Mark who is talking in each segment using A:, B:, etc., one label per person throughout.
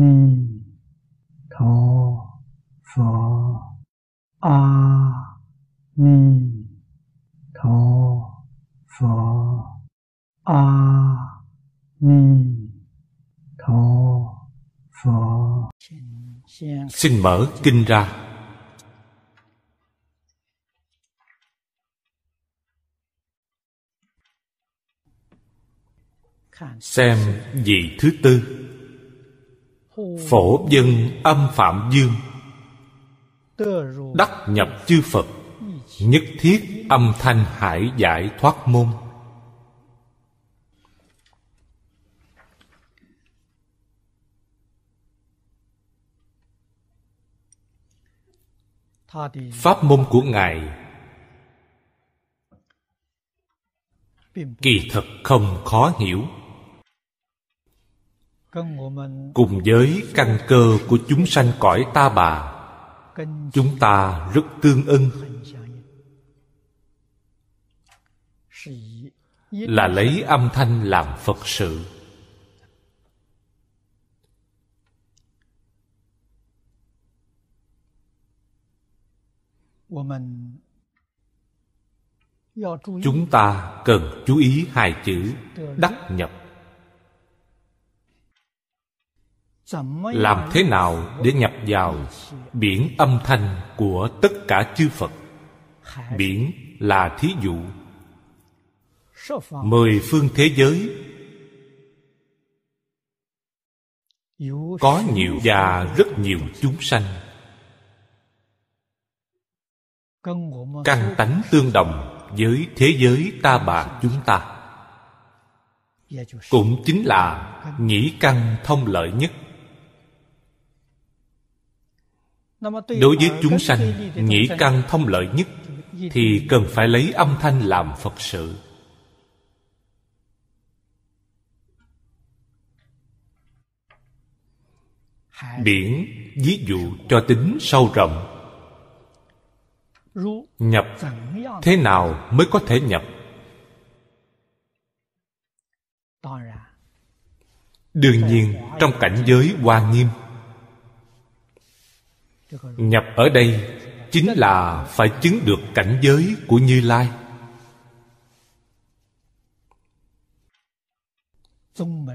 A: ni tho pho. A ni tho pho. A ni tho pho.
B: Xin mở kinh ra. Xem vị thứ tư phổ dân âm phạm dương. Đắc nhập chư phật. Nhất thiết âm thanh hải giải thoát môn. Pháp môn của ngài kỳ thật không khó hiểu cùng với căn cơ của chúng sanh cõi ta bà chúng ta rất tương ưng. là lấy âm thanh làm phật sự. Chúng ta cần chú ý hai chữ đắc nhập làm thế nào để nhập vào biển âm thanh của tất cả chư phật? Biển là thí dụ. Mười phương thế giới. Có nhiều và rất nhiều chúng sanh. Căn tánh tương đồng với thế giới ta bà chúng ta. Cũng chính là nhĩ căn thông lợi nhất đối với chúng sanh nhĩ căn thông lợi nhất thì cần phải lấy âm thanh làm phật sự. Biển ví dụ cho tính sâu rộng. Nhập thế nào mới có thể nhập? Đương nhiên trong cảnh giới hoa nghiêm nhập ở đây chính là phải chứng được cảnh giới của như lai.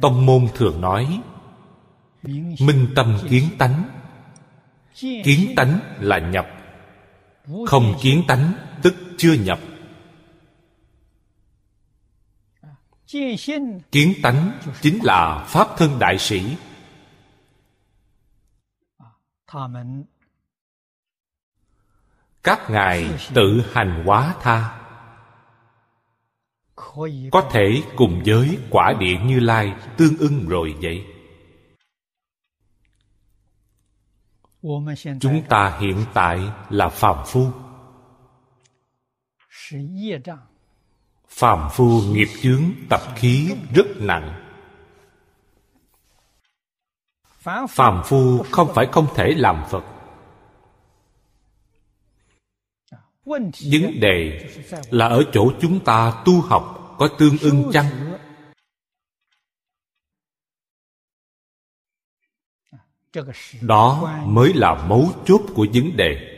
B: Tông môn thường nói, minh tâm kiến tánh. Kiến tánh là nhập. Không kiến tánh tức chưa nhập. Kiến tánh chính là pháp thân đại sĩ các ngài tự hành hóa tha. Có thể cùng với quả địa như lai tương ưng rồi vậy. Chúng ta hiện tại là phàm phu. Phàm phu nghiệp chướng tập khí rất nặng. Phàm phu không phải không thể làm phật. Vấn đề là ở chỗ chúng ta tu học có tương ưng chăng? đó mới là mấu chốt của vấn đề.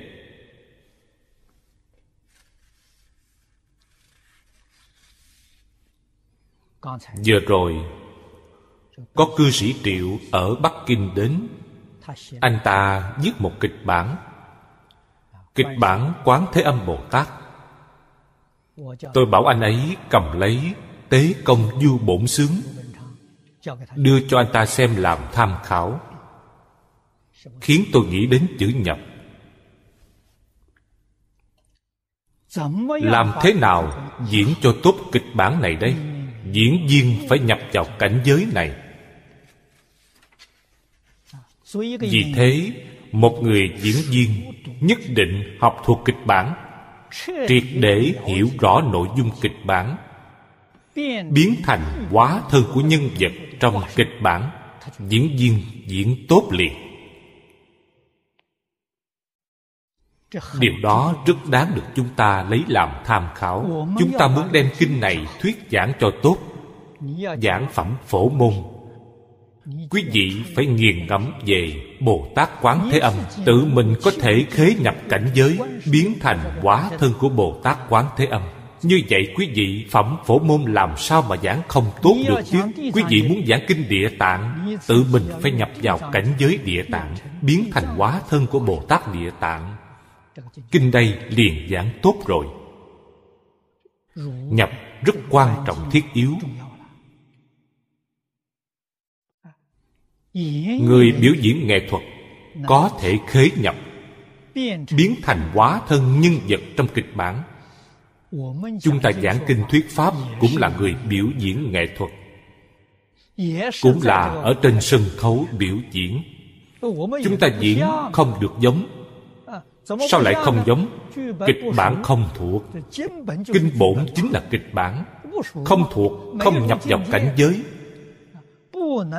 B: Vừa rồi có cư sĩ triệu ở bắc kinh đến. Anh ta viết một kịch bản kịch bản quán thế âm bồ tát. Tôi bảo anh ấy cầm lấy tế công du bổn sướng, đưa cho anh ta xem làm tham khảo khiến tôi nghĩ đến chữ nhập. Làm thế nào diễn cho tốt kịch bản này đây? Diễn viên phải nhập vào cảnh giới này. Vì thế một người diễn viên nhất định học thuộc kịch bản. Triệt để hiểu rõ nội dung kịch bản. Biến thành hóa thân của nhân vật trong kịch bản. Diễn viên diễn tốt liền. Điều đó rất đáng được chúng ta lấy làm tham khảo. Chúng ta muốn đem kinh này thuyết giảng cho tốt. Giảng phẩm phổ môn quý vị phải nghiền ngẫm về bồ tát quán thế âm, tự mình có thể khế nhập cảnh giới, biến thành hóa thân của bồ tát quán thế âm. Như vậy quý vị phẩm phổ môn làm sao mà giảng không tốt được chứ? Quý vị muốn giảng kinh địa tạng, tự mình phải nhập vào cảnh giới địa tạng, biến thành hóa thân của bồ tát địa tạng. Kinh đây liền giảng tốt rồi. Nhập rất quan trọng, thiết yếu. Người biểu diễn nghệ thuật có thể khế nhập, biến thành hóa thân nhân vật trong kịch bản. Chúng ta giảng kinh thuyết pháp cũng là người biểu diễn nghệ thuật, cũng là ở trên sân khấu biểu diễn. Chúng ta diễn không được giống. Sao lại không giống? Kịch bản không thuộc. Kinh bổn chính là kịch bản. Không thuộc, không nhập vào cảnh giới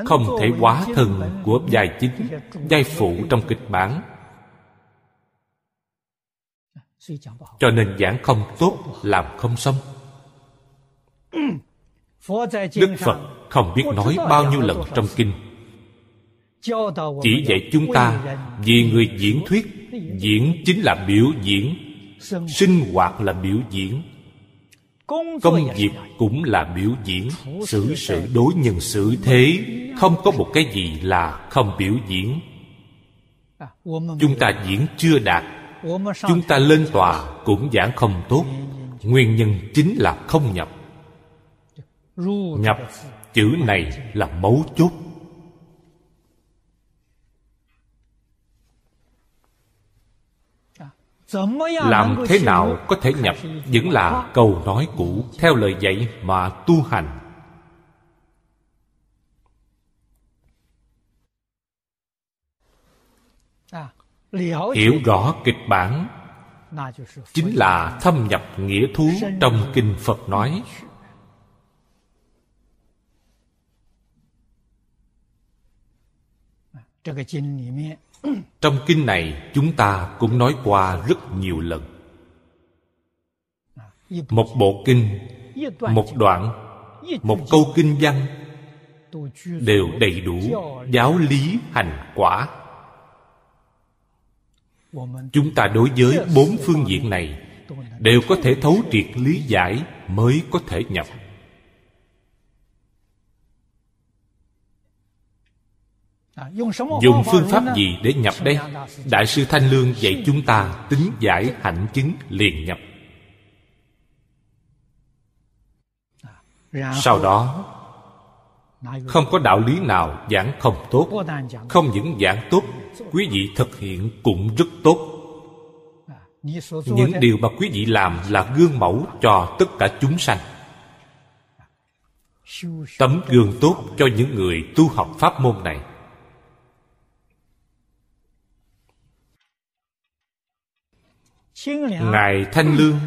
B: không thể quá thân của giai chính, giai phụ trong kịch bản. Cho nên giảng không tốt, làm không xong. Đức phật không biết nói bao nhiêu lần trong kinh. Chỉ dạy chúng ta vì người diễn thuyết, diễn chính là biểu diễn, sinh hoạt là biểu diễn công việc cũng là biểu diễn xử sự đối nhân xử thế. Không có một cái gì là không biểu diễn. Chúng ta diễn chưa đạt. Chúng ta lên tòa cũng giảng không tốt. Nguyên nhân chính là không nhập. Nhập chữ này là mấu chốt làm thế nào có thể nhập? Vẫn là câu nói cũ theo lời dạy mà tu hành. Hiểu rõ kịch bản. Chính là thâm nhập nghĩa thú trong kinh phật nói trong kinh này chúng ta cũng nói qua rất nhiều lần. Một bộ kinh, một đoạn, một câu kinh văn đều đầy đủ giáo lý hành quả. Chúng ta đối với bốn phương diện này đều có thể thấu triệt lý giải mới có thể nhập. Dùng phương pháp gì để nhập đây? Đại sư thanh lương dạy chúng ta tính giải hạnh chứng liền nhập. Sau đó không có đạo lý nào giảng không tốt. Không những giảng tốt quý vị thực hiện cũng rất tốt. Những điều mà quý vị làm là gương mẫu cho tất cả chúng sanh. Tấm gương tốt cho những người tu học pháp môn này ngài thanh lương.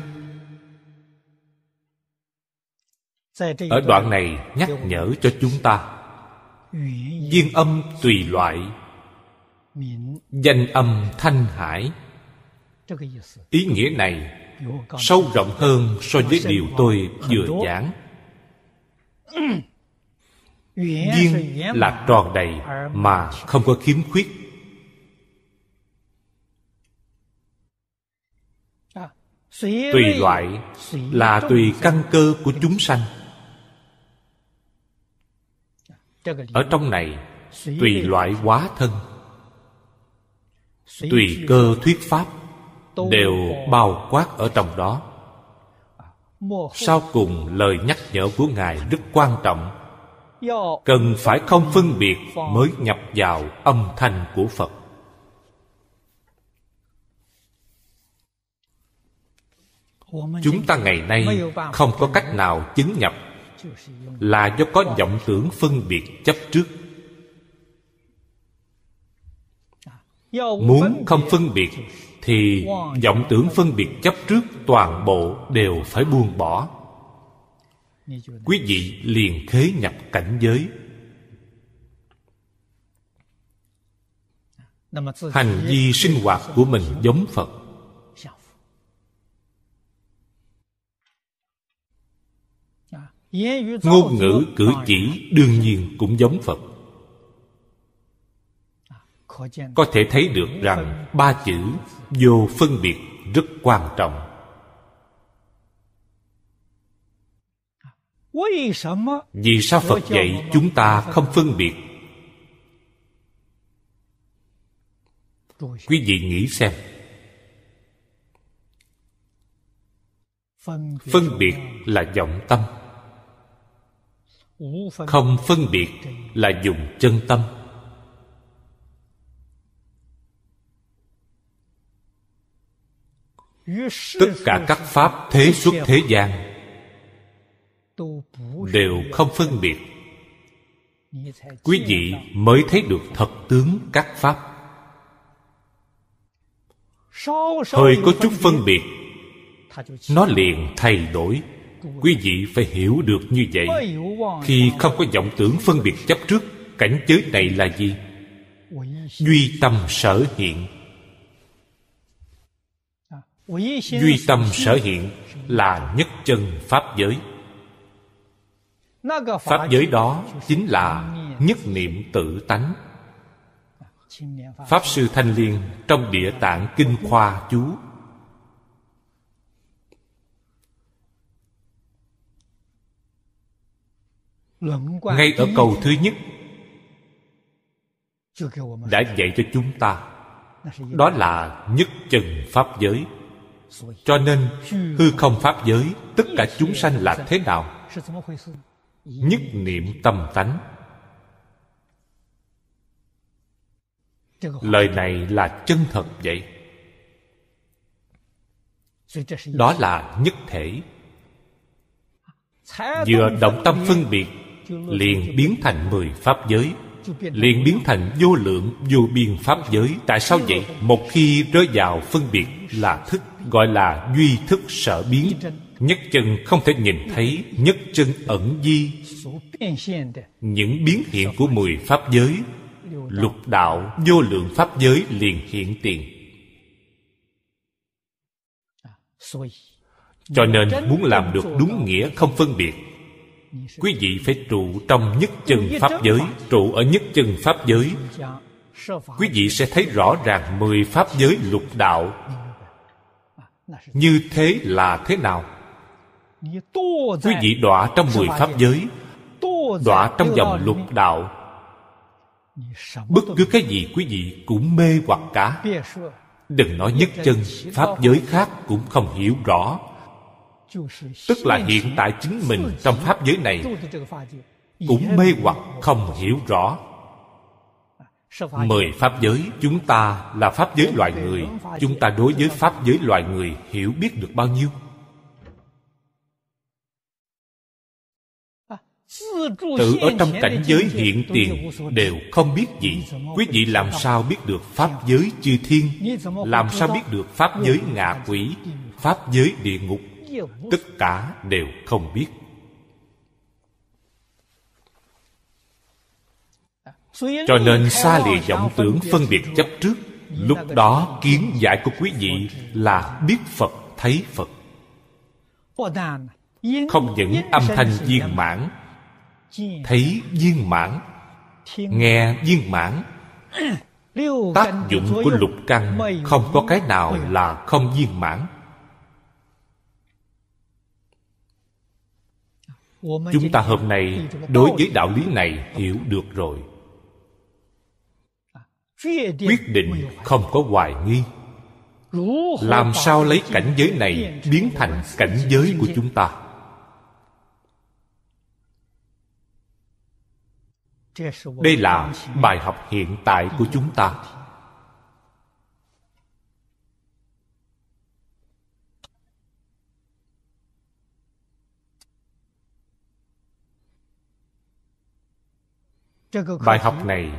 B: Ở đoạn này nhắc nhở cho chúng ta. Duyên âm tùy loại. danh âm thanh hải. Ý nghĩa này sâu rộng hơn so với điều tôi vừa giảng. Duyên là tròn đầy mà không có khiếm khuyết tùy loại là tùy căn cơ của chúng sanh. Ở trong này, tùy loại hóa thân, tùy cơ thuyết pháp đều bao quát ở trong đó. Sau cùng lời nhắc nhở của ngài rất quan trọng. Cần phải không phân biệt mới nhập vào âm thanh của phật. Chúng ta ngày nay không có cách nào chứng nhập là do có vọng tưởng phân biệt chấp trước. Muốn không phân biệt thì vọng tưởng phân biệt chấp trước toàn bộ đều phải buông bỏ. Quý vị liền khế nhập cảnh giới. Hành vi sinh hoạt của mình giống phật. Ngôn ngữ cử chỉ đương nhiên cũng giống phật. Có thể thấy được rằng ba chữ vô phân biệt rất quan trọng. Vì sao phật dạy chúng ta không phân biệt? Quý vị nghĩ xem. Phân biệt là vọng tâm không phân biệt là dùng chân tâm. Tất cả các pháp thế xuất thế gian đều không phân biệt. Quý vị mới thấy được thật tướng các pháp. Hơi có chút phân biệt, nó liền thay đổi quý vị phải hiểu được như vậy. Khi không có vọng tưởng phân biệt chấp trước, cảnh giới này là gì? Duy tâm sở hiện. Duy tâm sở hiện là nhất chân pháp giới. Pháp giới đó chính là nhất niệm tự tánh. Pháp sư thanh liên trong địa tạng kinh khoa chú ngay ở câu thứ nhất đã dạy cho chúng ta đó là nhất chân pháp giới. Cho nên hư không pháp giới tất cả chúng sanh là thế nào? Nhất niệm tâm tánh. Lời này là chân thật vậy. Đó là nhất thể. Vừa động tâm phân biệt liền biến thành mười pháp giới. Liền biến thành vô lượng, vô biên pháp giới. Tại sao vậy? Một khi rơi vào phân biệt là thức, gọi là duy thức sở biến. Nhất chân không thể nhìn thấy, nhất chân ẩn di. Những biến hiện của mười pháp giới, lục đạo, vô lượng pháp giới liền hiện tiền. Cho nên muốn làm được đúng nghĩa không phân biệt quý vị phải trụ trong nhất chân pháp giới trụ ở nhất chân pháp giới. Quý vị sẽ thấy rõ ràng mười pháp giới lục đạo. Như thế là thế nào? Quý vị đọa trong mười pháp giới đọa trong dòng lục đạo. Bất cứ cái gì quý vị cũng mê hoặc cả. Đừng nói nhất chân pháp giới khác cũng không hiểu rõ tức là hiện tại chính mình trong pháp giới này cũng mê hoặc không hiểu rõ. Mười pháp giới chúng ta là pháp giới loài người, chúng ta đối với pháp giới loài người hiểu biết được bao nhiêu? Tự ở trong cảnh giới hiện tiền đều không biết gì. Quý vị làm sao biết được pháp giới chư thiên? Làm sao biết được pháp giới ngạ quỷ, pháp giới địa ngục? Tất cả đều không biết. Cho nên xa lìa vọng tưởng phân biệt chấp trước lúc đó kiến giải của quý vị là biết phật thấy phật. Không những âm thanh viên mãn thấy viên mãn nghe viên mãn. Tác dụng của lục căn không có cái nào là không viên mãn chúng ta hôm nay đối với đạo lý này hiểu được rồi. Quyết định không có hoài nghi. Làm sao lấy cảnh giới này biến thành cảnh giới của chúng ta? Đây là bài học hiện tại của chúng ta bài học này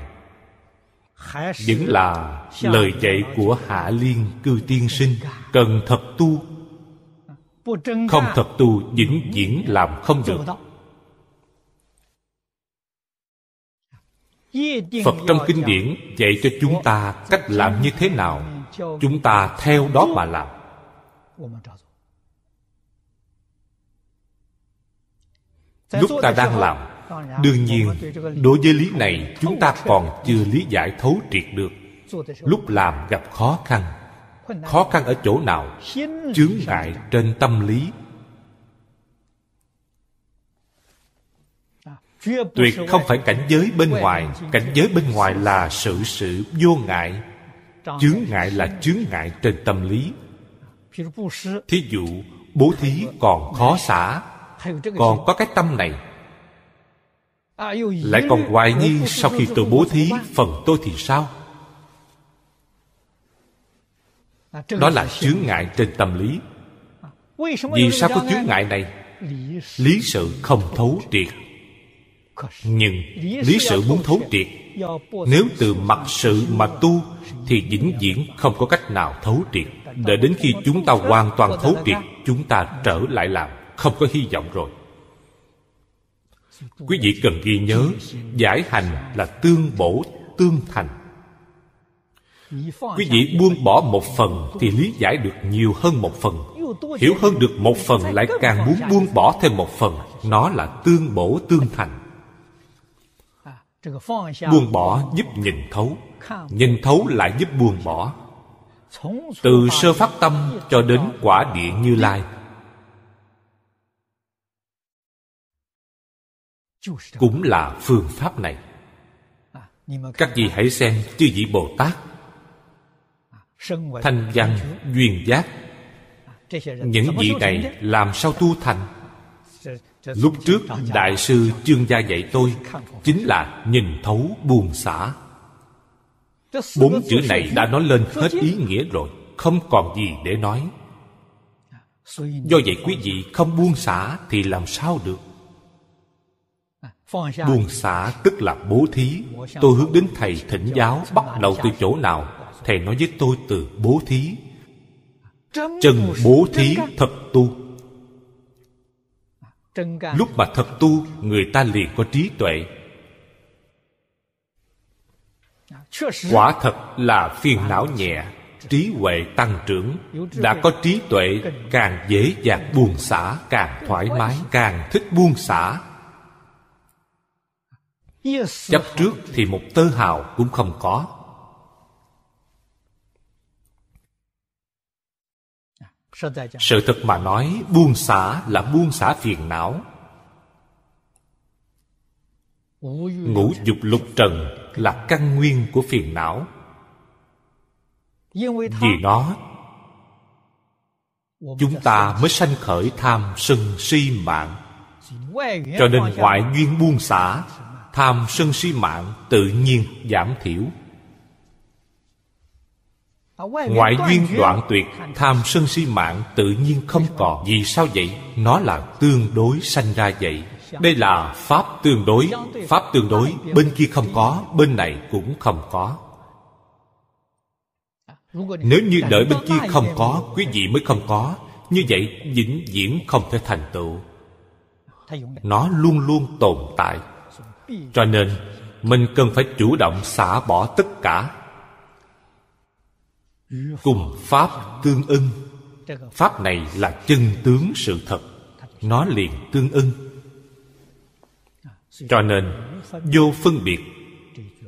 B: vẫn là lời dạy của hạ liên cư tiên sinh. cần thật tu. Không thật tu vĩnh viễn làm không được. phật trong kinh điển dạy cho chúng ta cách làm như thế nào. chúng ta theo đó mà làm. lúc ta đang làm đương nhiên, đối với lý này, chúng ta còn chưa lý giải thấu triệt được. Lúc làm gặp khó khăn. Khó khăn ở chỗ nào? Chướng ngại trên tâm lý. Tuyệt không phải cảnh giới bên ngoài. Cảnh giới bên ngoài là sự sự vô ngại. Chướng ngại là chướng ngại trên tâm lý. Thí dụ, bố thí còn khó xả. Còn có cái tâm này lại còn hoài nghi sau khi tôi bố thí phần tôi thì sao? Đó là chướng ngại trên tâm lý. Vì sao có chướng ngại này? Lý sự không thấu triệt. Nhưng lý sự muốn thấu triệt. Nếu từ mặt sự mà tu thì vĩnh viễn không có cách nào thấu triệt. Đợi đến khi chúng ta hoàn toàn thấu triệt, chúng ta trở lại làm. Không có hy vọng rồi quý vị cần ghi nhớ, giải hành là tương bổ, tương thành. Quý vị buông bỏ một phần thì lý giải được nhiều hơn một phần. Hiểu hơn được một phần lại càng muốn buông bỏ thêm một phần. Nó là tương bổ, tương thành. Buông bỏ giúp nhìn thấu nhìn thấu lại giúp buông bỏ. Từ sơ phát tâm cho đến quả địa như lai cũng là phương pháp này. Các vị hãy xem chư vị bồ tát, thanh văn, duyên giác. Những vị này làm sao tu thành? Lúc trước đại sư chương gia dạy tôi, chính là nhìn thấu buông xả. Bốn chữ này đã nói lên hết ý nghĩa rồi, không còn gì để nói. Do vậy quý vị không buông xả thì làm sao được? Buông xả tức là bố thí. Tôi hướng đến thầy thỉnh giáo bắt đầu từ chỗ nào? Thầy nói với tôi từ bố thí. Chân bố thí thật tu. Lúc mà thật tu, người ta liền có trí tuệ. Quả thật là phiền não nhẹ, trí huệ tăng trưởng. Đã có trí tuệ, càng dễ dàng buông xả, càng thoải mái, càng thích buông xả chấp trước thì một tơ hào cũng không có. Sự thật mà nói buông xả là buông xả phiền não. Ngũ dục lục trần là căn nguyên của phiền não. Vì nó chúng ta mới sanh khởi tham sân si mạng. Cho nên ngoại duyên buông xả tham sân si mạng tự nhiên giảm thiểu. Ngoại duyên đoạn tuyệt, tham sân si mạng tự nhiên không còn. Vì sao vậy? Nó là tương đối sanh ra vậy. Đây là pháp tương đối. Pháp tương đối, bên kia không có, bên này cũng không có. Nếu như đợi bên kia không có, quý vị mới không có. Như vậy vĩnh viễn không thể thành tựu. Nó luôn luôn tồn tại cho nên, mình cần phải chủ động xả bỏ tất cả. Cùng pháp tương ưng. Pháp này là chân tướng sự thật. Nó liền tương ưng. Cho nên, vô phân biệt.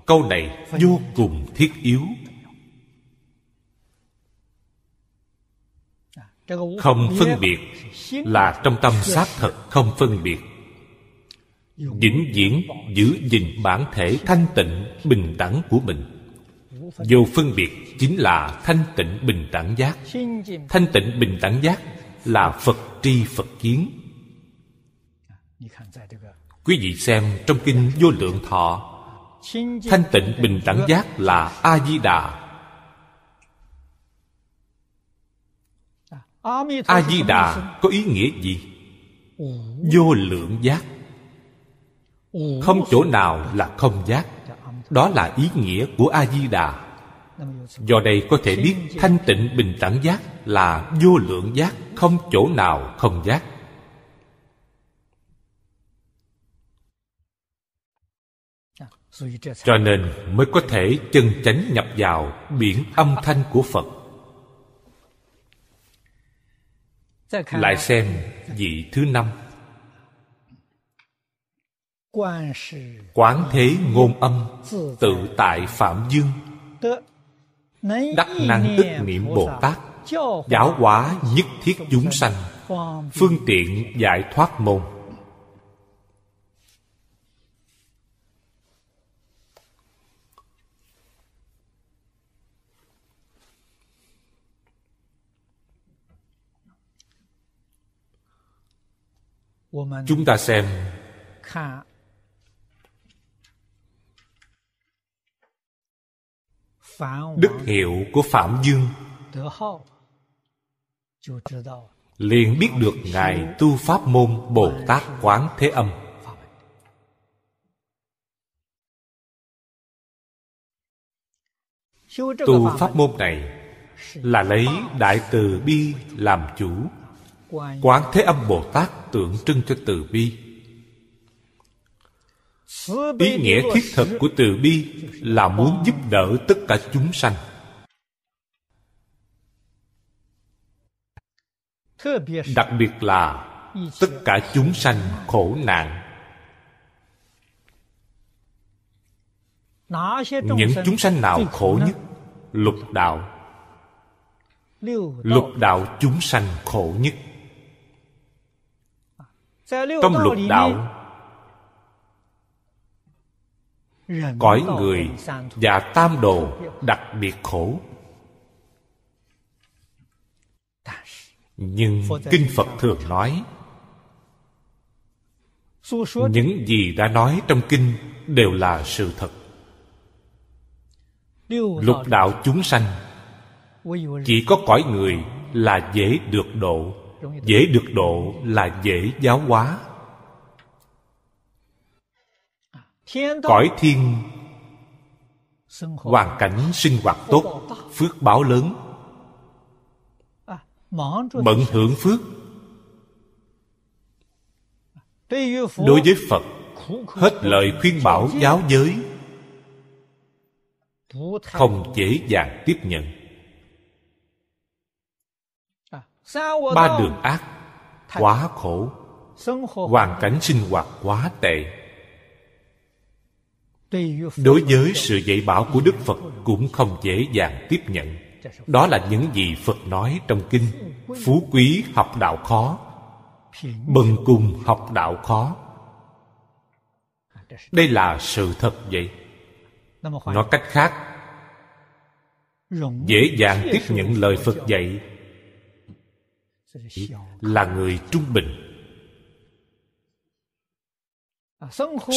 B: Câu này vô cùng thiết yếu. Không phân biệt là trong tâm xác thật không phân biệt vĩnh viễn giữ gìn bản thể thanh tịnh bình đẳng của mình. Vô phân biệt chính là thanh tịnh bình đẳng giác. Thanh tịnh bình đẳng giác là phật tri phật kiến. Quý vị xem trong kinh vô lượng thọ, thanh tịnh bình đẳng giác là a di đà a di đà có ý nghĩa gì? Vô lượng giác không chỗ nào là không giác. Đó là ý nghĩa của a di đà do đây có thể biết thanh tịnh bình đẳng giác là vô lượng giác, không chỗ nào không giác. Cho nên mới có thể chân chánh nhập vào biển âm thanh của phật. Lại xem vị thứ năm quán thế ngôn âm tự tại phạm dương. Đắc năng tức niệm bồ tát giáo hóa nhất thiết chúng sanh phương tiện giải thoát môn. Chúng ta xem đức hiệu của phạm dương. Liền biết được ngài tu pháp môn bồ tát quán thế âm. Tu pháp môn này là lấy đại từ bi làm chủ. Quán thế âm bồ tát tượng trưng cho từ bi ý nghĩa thiết thực của từ bi là muốn giúp đỡ tất cả chúng sanh. Đặc biệt là tất cả chúng sanh khổ nạn. Những chúng sanh nào khổ nhất? Lục đạo. Lục đạo chúng sanh khổ nhất. Trong lục đạo cõi người và tam đồ đặc biệt khổ. Nhưng kinh phật thường nói những gì đã nói trong kinh đều là sự thật. Lục đạo chúng sanh chỉ có cõi người là dễ được độ dễ được độ là dễ giáo hóa cõi thiên. Hoàn cảnh sinh hoạt tốt. Phước báo lớn. Bận hưởng phước. Đối với phật hết lời khuyên bảo giáo giới. Không dễ dàng tiếp nhận. Ba đường ác quá khổ. Hoàn cảnh sinh hoạt quá tệ đối với sự dạy bảo của đức phật cũng không dễ dàng tiếp nhận. Đó là những gì phật nói trong kinh phú quý học đạo khó bần cùng học đạo khó. Đây là sự thật vậy. Nói cách khác dễ dàng tiếp nhận lời phật dạy là người trung bình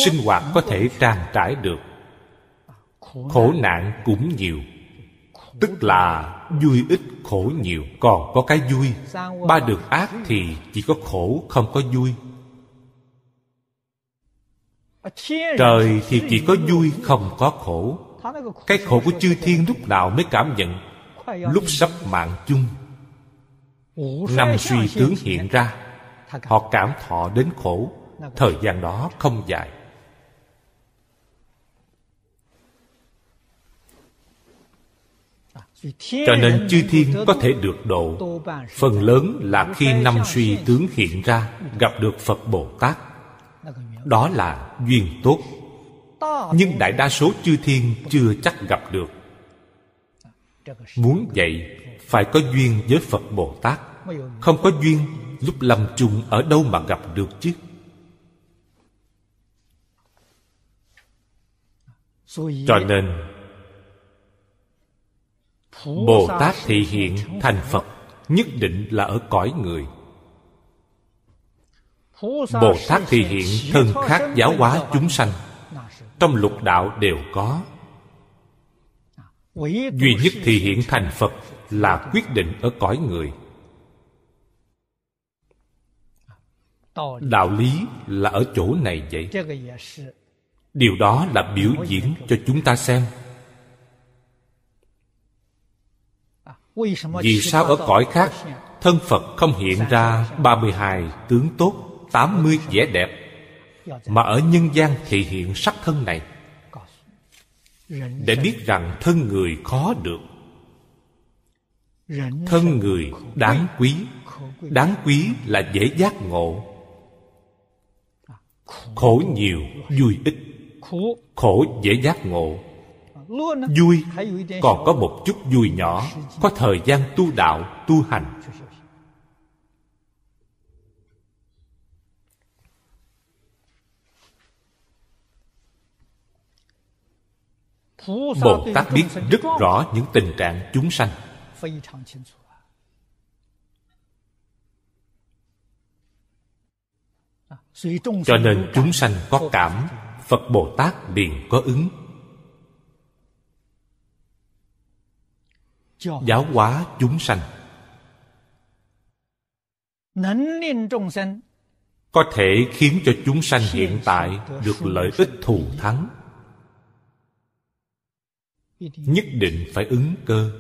B: sinh hoạt có thể trang trải được. Khổ nạn cũng nhiều. Tức là vui ít khổ nhiều. Còn có cái vui ba đường ác thì chỉ có khổ không có vui. Trời thì chỉ có vui không có khổ. Cái khổ của chư thiên lúc nào mới cảm nhận? Lúc sắp mạng chung. Năm suy tướng hiện ra họ cảm thọ đến khổ thời gian đó không dài. Cho nên chư thiên có thể được độ. Phần lớn là khi năm suy tướng hiện ra, gặp được phật bồ tát. Đó là duyên tốt. Nhưng đại đa số chư thiên chưa chắc gặp được. Muốn vậy, phải có duyên với phật bồ tát. Không có duyên, lúc lâm chung ở đâu mà gặp được chứ? Cho nên bồ tát thị hiện thành phật nhất định là ở cõi người. Bồ tát thị hiện thân khác giáo hóa chúng sanh. Trong lục đạo đều có. Duy nhất thị hiện thành phật là quyết định ở cõi người. Đạo lý. Là ở chỗ này vậy điều đó là biểu diễn cho chúng ta xem. Vì sao ở cõi khác, thân phật không hiện ra 32 tướng tốt 80 vẻ đẹp, mà ở nhân gian thì hiện sắc thân này? Để biết rằng thân người khó được. Thân người đáng quý. Đáng quý là dễ giác ngộ. Khổ nhiều, vui ít khổ. Dễ giác ngộ. Vui còn có một chút vui nhỏ có thời gian tu đạo tu hành. Bồ tát biết rất rõ những tình trạng chúng sanh. Cho nên chúng sanh có cảm phật bồ tát liền có ứng. Giáo hóa chúng sanh. Có thể khiến cho chúng sanh hiện tại được lợi ích thù thắng. Nhất định phải ứng cơ.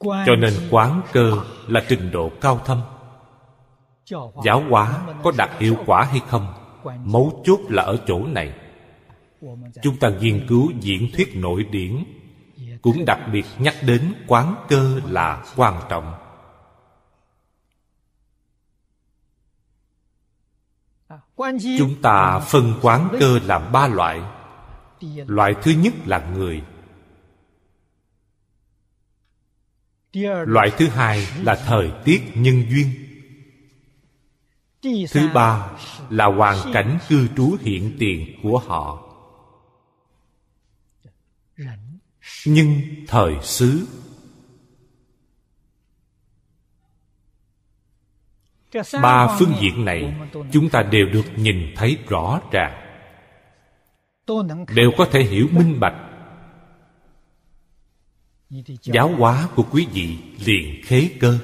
B: Cho nên quán cơ là trình độ cao thâm giáo hóa có đạt hiệu quả hay không? Mấu chốt là ở chỗ này. Chúng ta nghiên cứu diễn thuyết nội điển, cũng đặc biệt nhắc đến quán cơ là quan trọng. Chúng ta phân quán cơ làm ba loại. Loại thứ nhất là người. Loại thứ hai là thời tiết nhân duyên thứ ba là hoàn cảnh cư trú hiện tiền của họ. Nhưng thời xứ, ba phương diện này chúng ta đều được nhìn thấy rõ ràng. Đều có thể hiểu minh bạch. Giáo hóa của quý vị liền khế cơ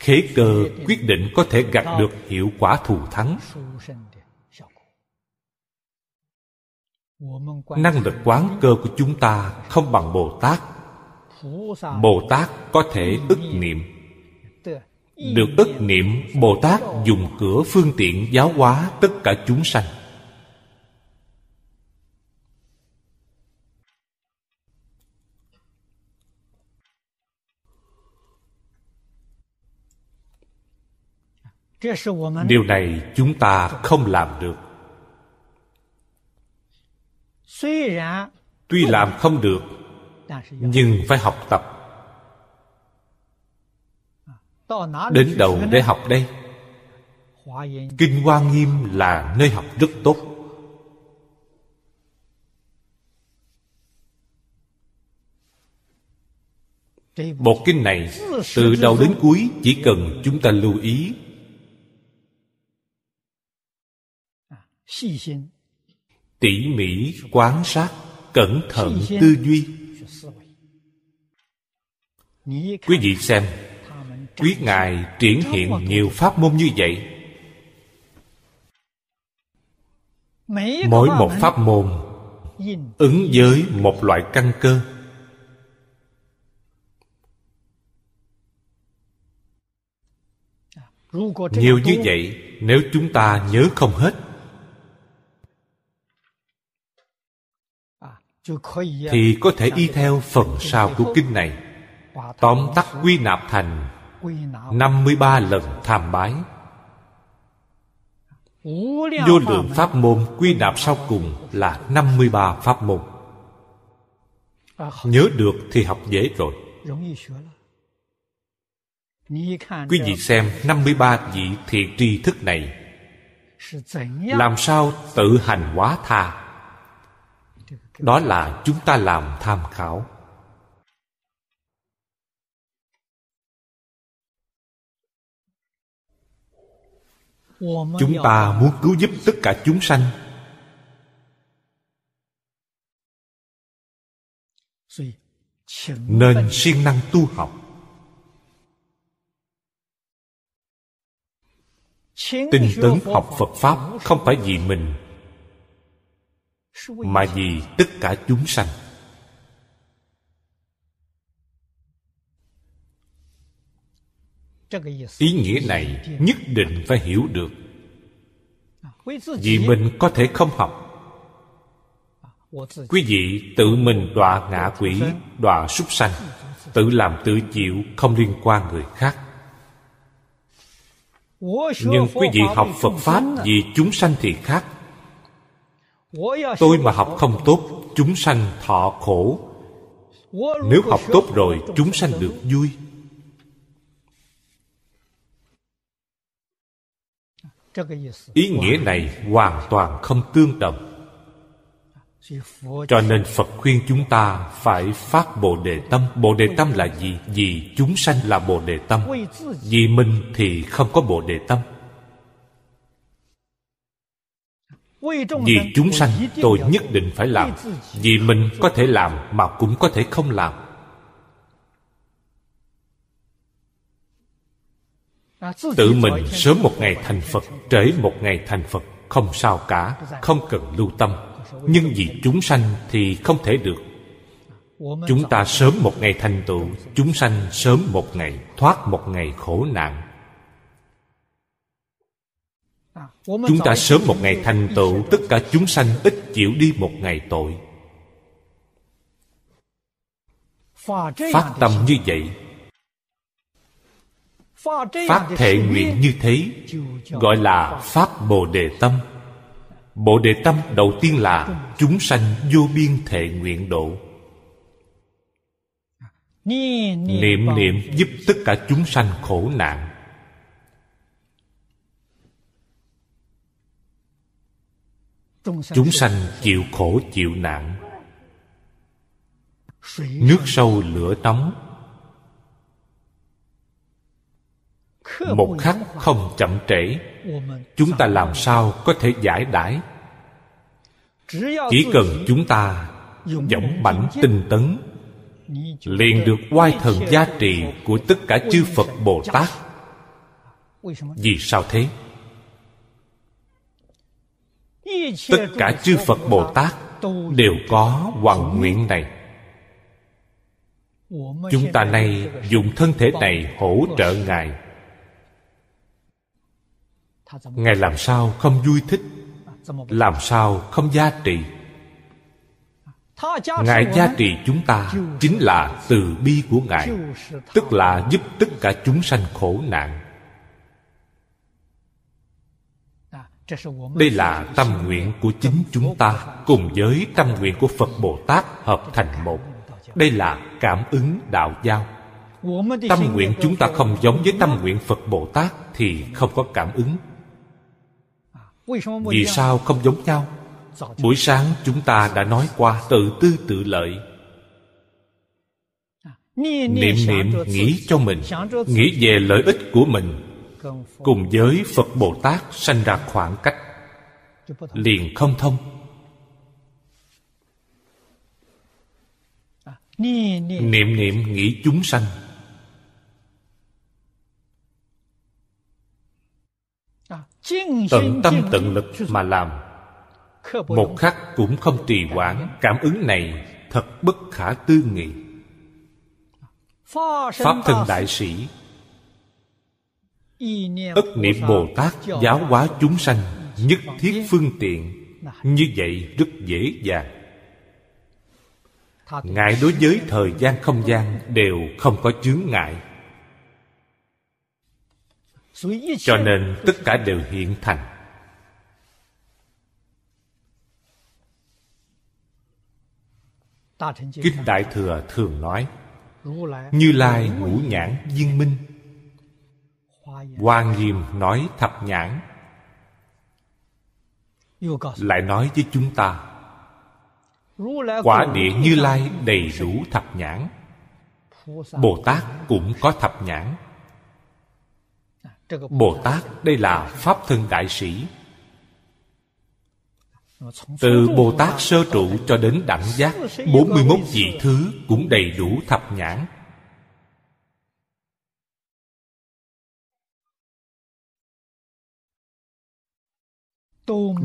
B: khế cơ quyết định có thể gặt được hiệu quả thù thắng. Năng lực quán cơ của chúng ta không bằng bồ tát. Bồ tát có thể ức niệm. Được ức niệm, bồ tát dùng cửa phương tiện giáo hóa tất cả chúng sanh. Điều này chúng ta không làm được. tuy làm không được nhưng phải học tập. Đến đầu để học đây? kinh hoa nghiêm là nơi học rất tốt. Bộ kinh này từ đầu đến cuối chỉ cần chúng ta lưu ý tỉ mỉ quan sát cẩn thận tư duy. quý vị xem quý ngài triển hiện nhiều pháp môn như vậy. Mỗi một pháp môn ứng với một loại căn cơ. Nhiều như vậy nếu chúng ta nhớ không hết thì có thể y theo phần sau của kinh này. Tóm tắt quy nạp thành 53 lần tham bái. Vô lượng pháp môn quy nạp sau cùng là 53 pháp môn. Nhớ được thì học dễ rồi. Quý vị xem 53 vị thiện tri thức này. Làm sao tự hành hóa tha? Đó là chúng ta làm tham khảo. Chúng ta muốn cứu giúp tất cả chúng sanh. Nên siêng năng tu học. Tinh tấn học phật pháp không phải vì mình mà vì tất cả chúng sanh. Ý nghĩa này nhất định phải hiểu được. Vì mình có thể không học. Quý vị tự mình đọa ngạ quỷ đọa súc sanh tự làm tự chịu không liên quan người khác. Nhưng quý vị học phật pháp vì chúng sanh thì khác tôi mà học không tốt, chúng sanh thọ khổ. Nếu học tốt rồi, chúng sanh được vui. Ý nghĩa này hoàn toàn không tương đồng. Cho nên phật khuyên chúng ta phải phát bồ đề tâm. Bồ đề tâm là gì? Vì chúng sanh là bồ đề tâm. Vì mình thì không có bồ đề tâm. Vì chúng sanh tôi nhất định phải làm. Vì mình có thể làm mà cũng có thể không làm. Tự mình sớm một ngày thành phật trễ một ngày thành phật không sao cả không cần lưu tâm. Nhưng vì chúng sanh thì không thể được. Chúng ta sớm một ngày thành tựu chúng sanh sớm một ngày thoát một ngày khổ nạn chúng ta sớm một ngày thành tựu tất cả chúng sanh ít chịu đi một ngày tội. Phát tâm như vậy phát thệ nguyện như thế gọi là phát bồ đề tâm. Bộ đề tâm đầu tiên là Chúng sanh vô biên thệ nguyện độ. Niệm niệm giúp tất cả chúng sanh khổ nạn Chúng sanh chịu khổ chịu nạn. Nước sâu lửa nóng Một khắc không chậm trễ. Chúng ta làm sao có thể giải đãi? Chỉ cần chúng ta dõng mãnh tinh tấn liền được oai thần gia trì của tất cả chư phật bồ tát. Vì sao thế tất cả chư phật bồ tát đều có hoàng nguyện này. Chúng ta nay dùng thân thể này hỗ trợ ngài. Ngài làm sao không vui thích? Làm sao không gia trì ngài gia trì chúng ta chính là từ bi của ngài, tức là giúp tất cả chúng sanh khổ nạn. Đây là tâm nguyện của chính chúng ta cùng với tâm nguyện của phật bồ tát hợp thành một. Đây là cảm ứng đạo giao. Tâm nguyện chúng ta không giống với tâm nguyện phật bồ tát thì không có cảm ứng. Vì sao không giống nhau? Buổi sáng chúng ta đã nói qua tự tư tự lợi. Niệm niệm nghĩ cho mình nghĩ về lợi ích của mình cùng với phật bồ tát sanh ra khoảng cách, liền không thông. Niệm niệm nghĩ chúng sanh. Tận tâm tận lực mà làm. Một khắc cũng không trì hoãn. Cảm ứng này thật bất khả tư nghị. Pháp thân đại sĩ ất niệm bồ tát giáo hóa chúng sanh nhất thiết phương tiện như vậy rất dễ dàng. Ngài đối với thời gian không gian đều không có chướng ngại. Cho nên tất cả đều hiện thành. Kinh đại thừa thường nói như lai ngũ nhãn viên minh Hoa nghiêm nói thập nhãn. Lại nói với chúng ta quả địa như lai đầy đủ thập nhãn. Bồ tát cũng có thập nhãn. Bồ Tát đây là Pháp thân đại sĩ. Từ Bồ Tát sơ trụ cho đến đẳng giác 41 vị thứ cũng đầy đủ thập nhãn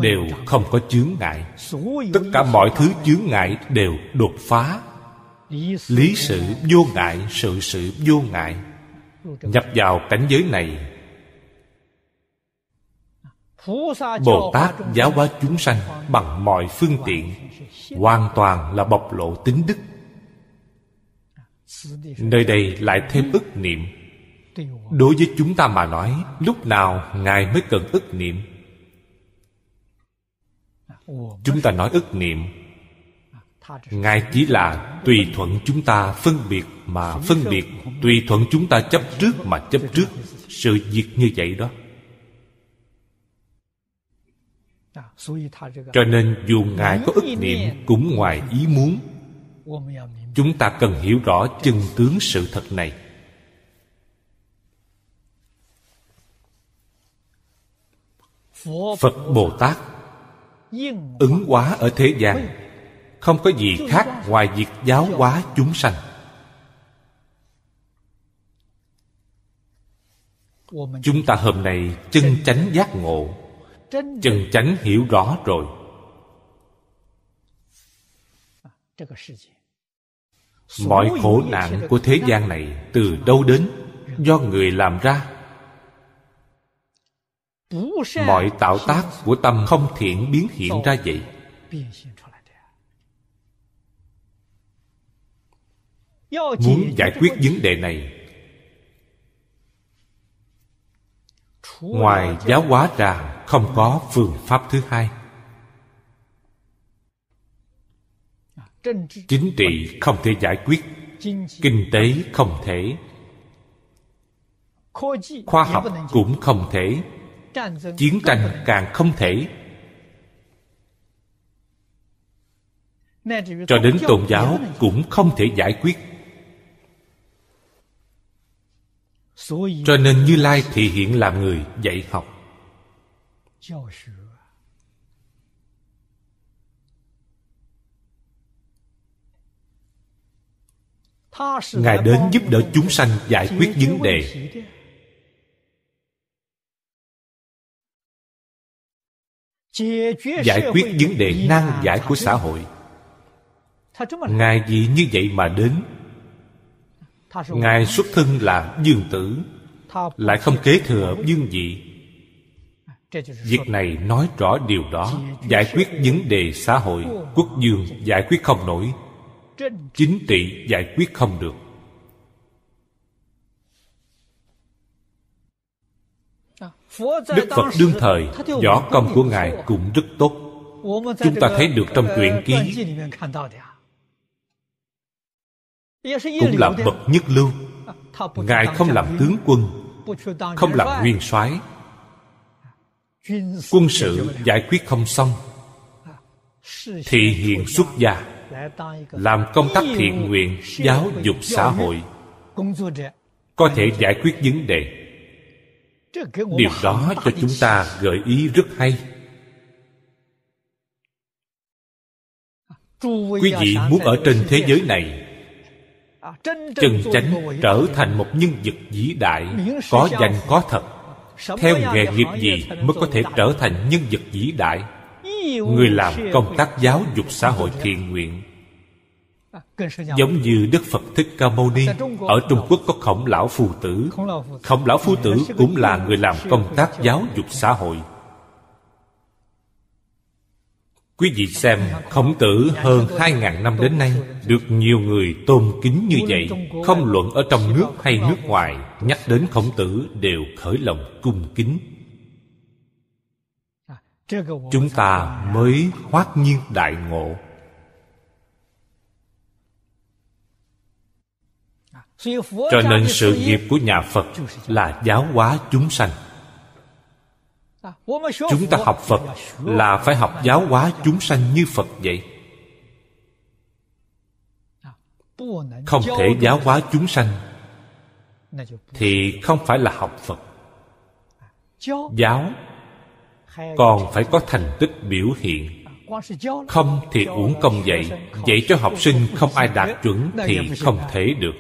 B: Đều không có chướng ngại. Tất cả mọi thứ chướng ngại đều đột phá. Lý sự vô ngại, Sự sự vô ngại. Nhập vào cảnh giới này Bồ Tát giáo hóa chúng sanh bằng mọi phương tiện, Hoàn toàn là bộc lộ tính đức. Nơi đây lại thêm ức niệm. Đối với chúng ta mà nói, lúc nào ngài mới cần ức niệm? Chúng ta nói ức niệm. Ngài chỉ là tùy thuận chúng ta phân biệt mà phân biệt tùy thuận chúng ta chấp trước mà chấp trước. Sự việc như vậy đó. Cho nên dù ngài có ức niệm cũng ngoài ý muốn, chúng ta cần hiểu rõ chân tướng sự thật này. Phật bồ tát ứng hóa ở thế gian. Không có gì khác ngoài việc giáo hóa chúng sanh. Chúng ta hôm nay chân chánh giác ngộ. Chân chánh hiểu rõ rồi. Mọi khổ nạn của thế gian này từ đâu đến? Do người làm ra mọi tạo tác của tâm không thiện biến hiện ra vậy. muốn giải quyết vấn đề này. ngoài giáo hóa ra không có phương pháp thứ hai. Chính trị không thể giải quyết kinh tế không thể khoa học cũng không thể chiến tranh càng không thể. Cho đến tôn giáo cũng không thể giải quyết. Cho nên như lai thì hiện làm người dạy học. Ngài đến giúp đỡ chúng sanh giải quyết vấn đề. Giải quyết vấn đề nan giải của xã hội. Ngài vì như vậy mà đến. Ngài xuất thân là dương tử, lại không kế thừa dương vị việc này nói rõ điều đó. Giải quyết vấn đề xã hội, quốc dương giải quyết không nổi. Chính trị giải quyết không được. Đức phật đương thời võ công của ngài cũng rất tốt. Chúng ta thấy được trong truyện ký cũng là bậc nhất lưu. Ngài không làm tướng quân không làm nguyên soái. Quân sự giải quyết không xong. Thì hiện xuất gia làm công tác thiện nguyện giáo dục xã hội. Có thể giải quyết vấn đề điều đó cho chúng ta gợi ý rất hay. Quý vị muốn ở trên thế giới này chân chánh trở thành một nhân vật vĩ đại có danh có thật. theo nghề nghiệp gì mới có thể trở thành nhân vật vĩ đại? Người làm công tác giáo dục xã hội thiện nguyện giống như đức phật thích ca mâu ni ở trung quốc có khổng lão phu tử khổng lão phu tử cũng là người làm công tác giáo dục xã hội Quý vị xem, khổng tử hơn hai ngàn năm đến nay được nhiều người tôn kính như vậy. Không luận ở trong nước hay nước ngoài, nhắc đến khổng tử đều khởi lòng cung kính. Chúng ta mới hoát nhiên đại ngộ. Cho nên sự nghiệp của nhà Phật là giáo hóa chúng sanh. Chúng ta học phật là phải học giáo hóa chúng sanh như phật vậy. Không thể giáo hóa chúng sanh thì không phải là học phật. Giáo còn phải có thành tích biểu hiện. Không thì uổng công dạy dạy cho học sinh không ai đạt chuẩn thì không thể được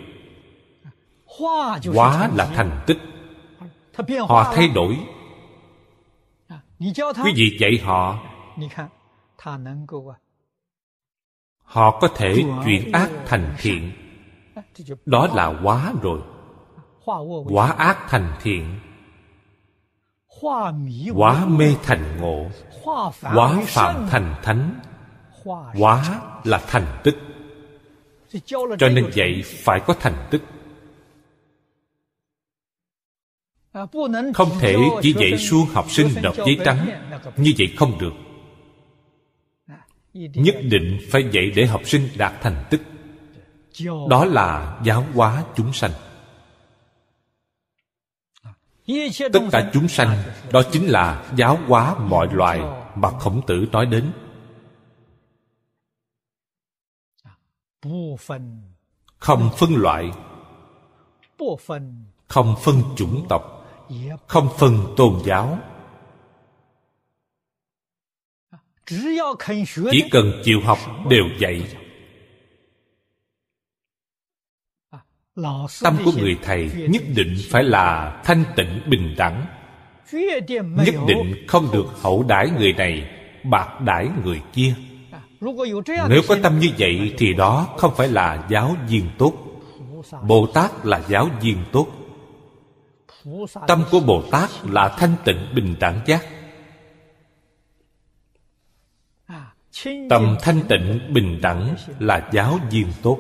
B: hóa là thành tích。họ thay đổi。quý vị dạy họ？họ có thể chuyển ác thành thiện。Đó là hóa rồi。Hóa ác thành thiện。Hóa mê thành ngộ。Hóa phạm thành thánh。Hóa là thành tích。Cho nên vậy phải có thành tích không thể chỉ dạy suông học sinh đọc giấy trắng. Như vậy không được. Nhất định phải dạy để học sinh đạt thành tích. Đó là giáo hóa chúng sanh. Tất cả chúng sanh, đó chính là giáo hóa mọi loài mà khổng tử nói đến. Không phân loại, không phân chủng tộc không phân tôn giáo. Chỉ cần chịu học đều dạy. Tâm của người thầy nhất định phải là thanh tịnh bình đẳng. Nhất định không được hậu đãi người này, bạc đãi người kia. Nếu có tâm như vậy thì đó không phải là giáo viên tốt. Bồ tát là giáo viên tốt tâm của bồ tát là thanh tịnh bình đẳng giác. Tâm thanh tịnh bình đẳng là giáo viên tốt.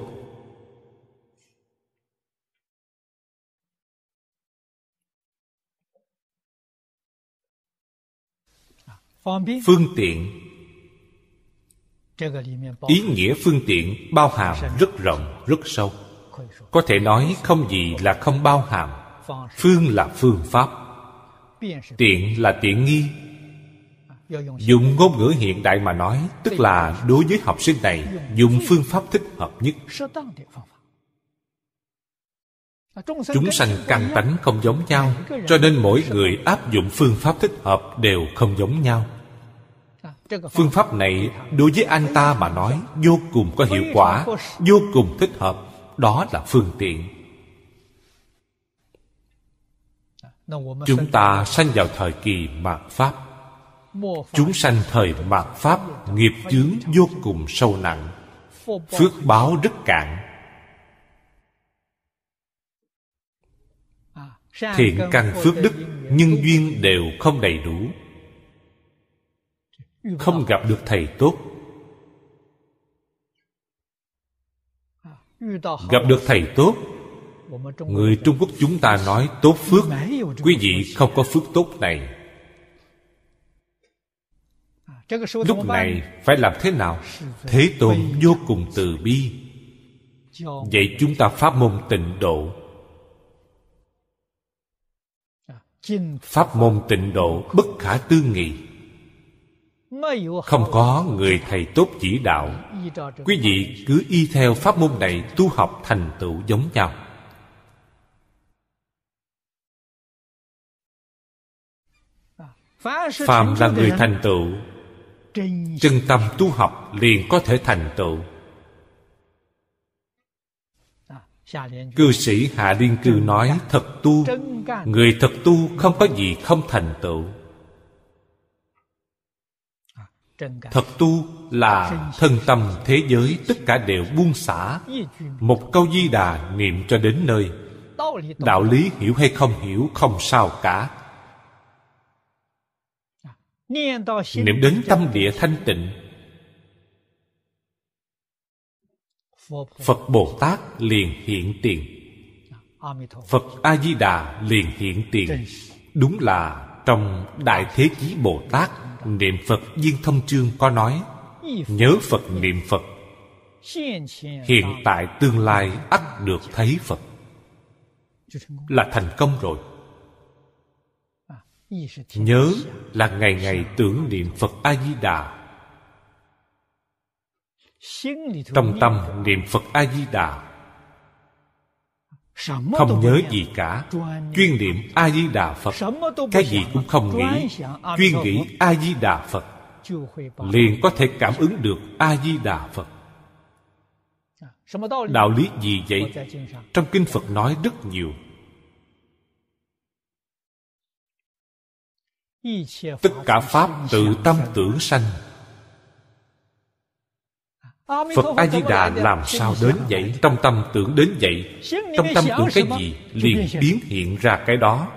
B: Phương tiện ý nghĩa phương tiện bao hàm rất rộng, rất sâu. Có thể nói không gì là không bao hàm phương là phương pháp. Tiện là tiện nghi. Dùng ngôn ngữ hiện đại mà nói, tức là đối với học sinh này, dùng phương pháp thích hợp nhất. Chúng sanh căn tánh không giống nhau, cho nên mỗi người áp dụng phương pháp thích hợp đều không giống nhau. Phương pháp này đối với anh ta mà nói vô cùng có hiệu quả, vô cùng thích hợp. Đó là phương tiện. Chúng ta sanh vào thời kỳ mạt pháp. Chúng sanh thời mạt pháp nghiệp chướng vô cùng sâu nặng. Phước báo rất cạn. Thiện căn phước đức nhân duyên đều không đầy đủ. Không gặp được thầy tốt. Gặp được thầy tốt người trung quốc chúng ta nói tốt phước. Quý vị không có phước tốt này. Lúc này phải làm thế nào? Thế tôn vô cùng từ bi. Vậy chúng ta pháp môn tịnh độ. Pháp môn tịnh độ bất khả tư nghị. Không có người thầy tốt chỉ đạo. Quý vị cứ y theo pháp môn này tu học thành tựu giống nhau. Phàm là người thành tựu. Chân tâm tu học liền có thể thành tựu. Cư sĩ hạ liên cư nói thật tu người thật tu không có gì không thành tựu. Thật tu là thân tâm thế giới tất cả đều buông xả. Một câu di đà niệm cho đến nơi. Đạo lý hiểu hay không hiểu không sao cả niệm đến tâm địa thanh tịnh。phật bồ tát liền hiện tiền。phật a di đà liền hiện tiền đúng là trong đại thế chí bồ tát niệm phật viên thông chương có nói nhớ phật niệm phật hiện tại tương lai ắt được thấy phật là thành công rồi nhớ là ngày ngày tưởng niệm phật a di đà trong tâm niệm phật a di đà không nhớ gì cả, chuyên niệm a di đà phật. Cái gì cũng không nghĩ, chuyên nghĩ a di đà phật. Liền có thể cảm ứng được a di đà phật. Đạo lý gì vậy? Trong kinh phật nói rất nhiều. Tất cả pháp tự tâm tưởng sanh. Phật a di đà làm sao đến vậy? Trong tâm tưởng đến vậy trong tâm tưởng cái gì? liền biến hiện ra cái đó.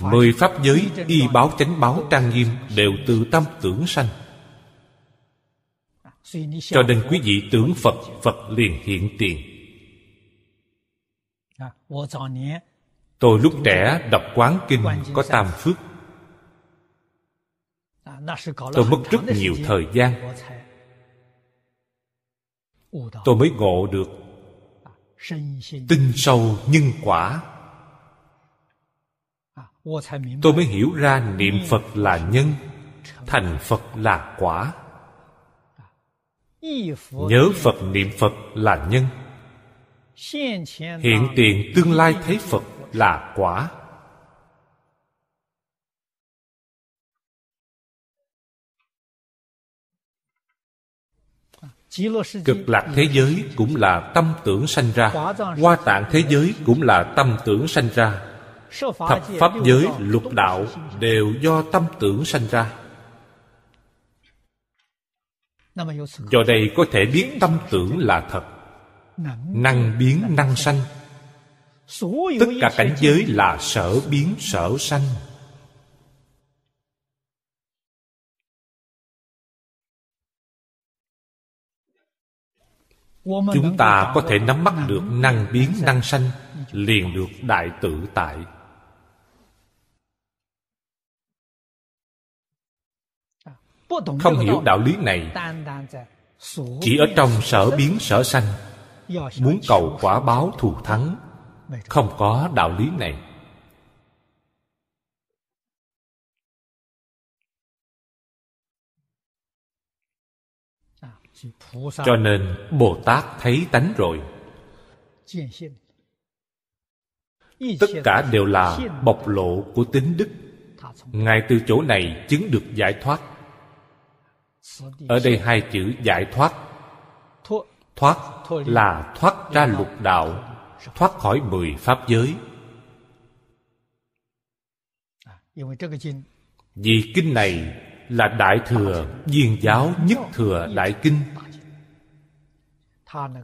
B: Mười pháp giới y báo chánh báo trang nghiêm đều tự tâm tưởng sanh. Cho nên quý vị tưởng phật phật liền hiện tiền tôi lúc trẻ đọc quán kinh có tam phước. Tôi mất rất nhiều thời gian. Tôi mới ngộ được tinh sâu nhân quả. Tôi mới hiểu ra niệm phật là nhân, thành phật là quả. Nhớ phật niệm phật là nhân. Hiện tiền tương lai thấy phật là quả. Cực lạc thế giới cũng là tâm tưởng sanh ra. Hoa tạng thế giới cũng là tâm tưởng sanh ra. Thập pháp giới, lục đạo đều do tâm tưởng sanh ra. Do đây có thể biết tâm tưởng là thật. Năng biến năng sanh tất cả cảnh giới là sở biến sở sanh. Chúng ta có thể nắm bắt được năng biến năng sanh liền được đại tự tại. Không hiểu đạo lý này. chỉ ở trong sở biến sở sanh. Muốn cầu quả báo thù thắng không có đạo lý này. Cho nên bồ tát thấy tánh rồi. Tất cả đều là bộc lộ của tính đức. Ngài từ chỗ này chứng được giải thoát. Ở đây hai chữ giải thoát. Thoát là thoát ra lục đạo thoát khỏi mười pháp giới. Vì kinh này là đại thừa viên giáo nhất thừa đại kinh.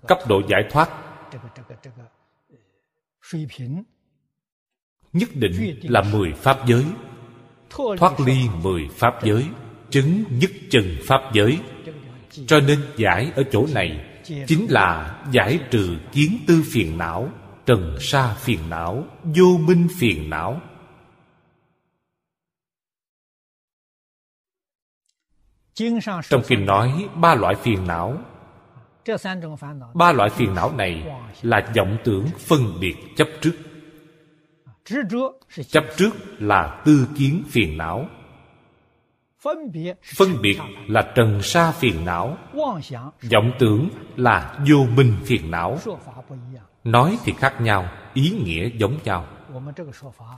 B: Cấp độ giải thoát. Nhất định là mười pháp giới. Thoát ly mười pháp giới chứng nhất chân pháp giới. Cho nên giải ở chỗ này chính là giải trừ kiến tư phiền não trần sa phiền não vô minh phiền não. Trong kinh nói ba loại phiền não. Ba loại phiền não này là vọng tưởng phân biệt chấp trước. Chấp trước là tư kiến phiền não phân biệt là trần sa phiền não vọng tưởng là vô minh phiền não. nói thì khác nhau ý nghĩa giống nhau.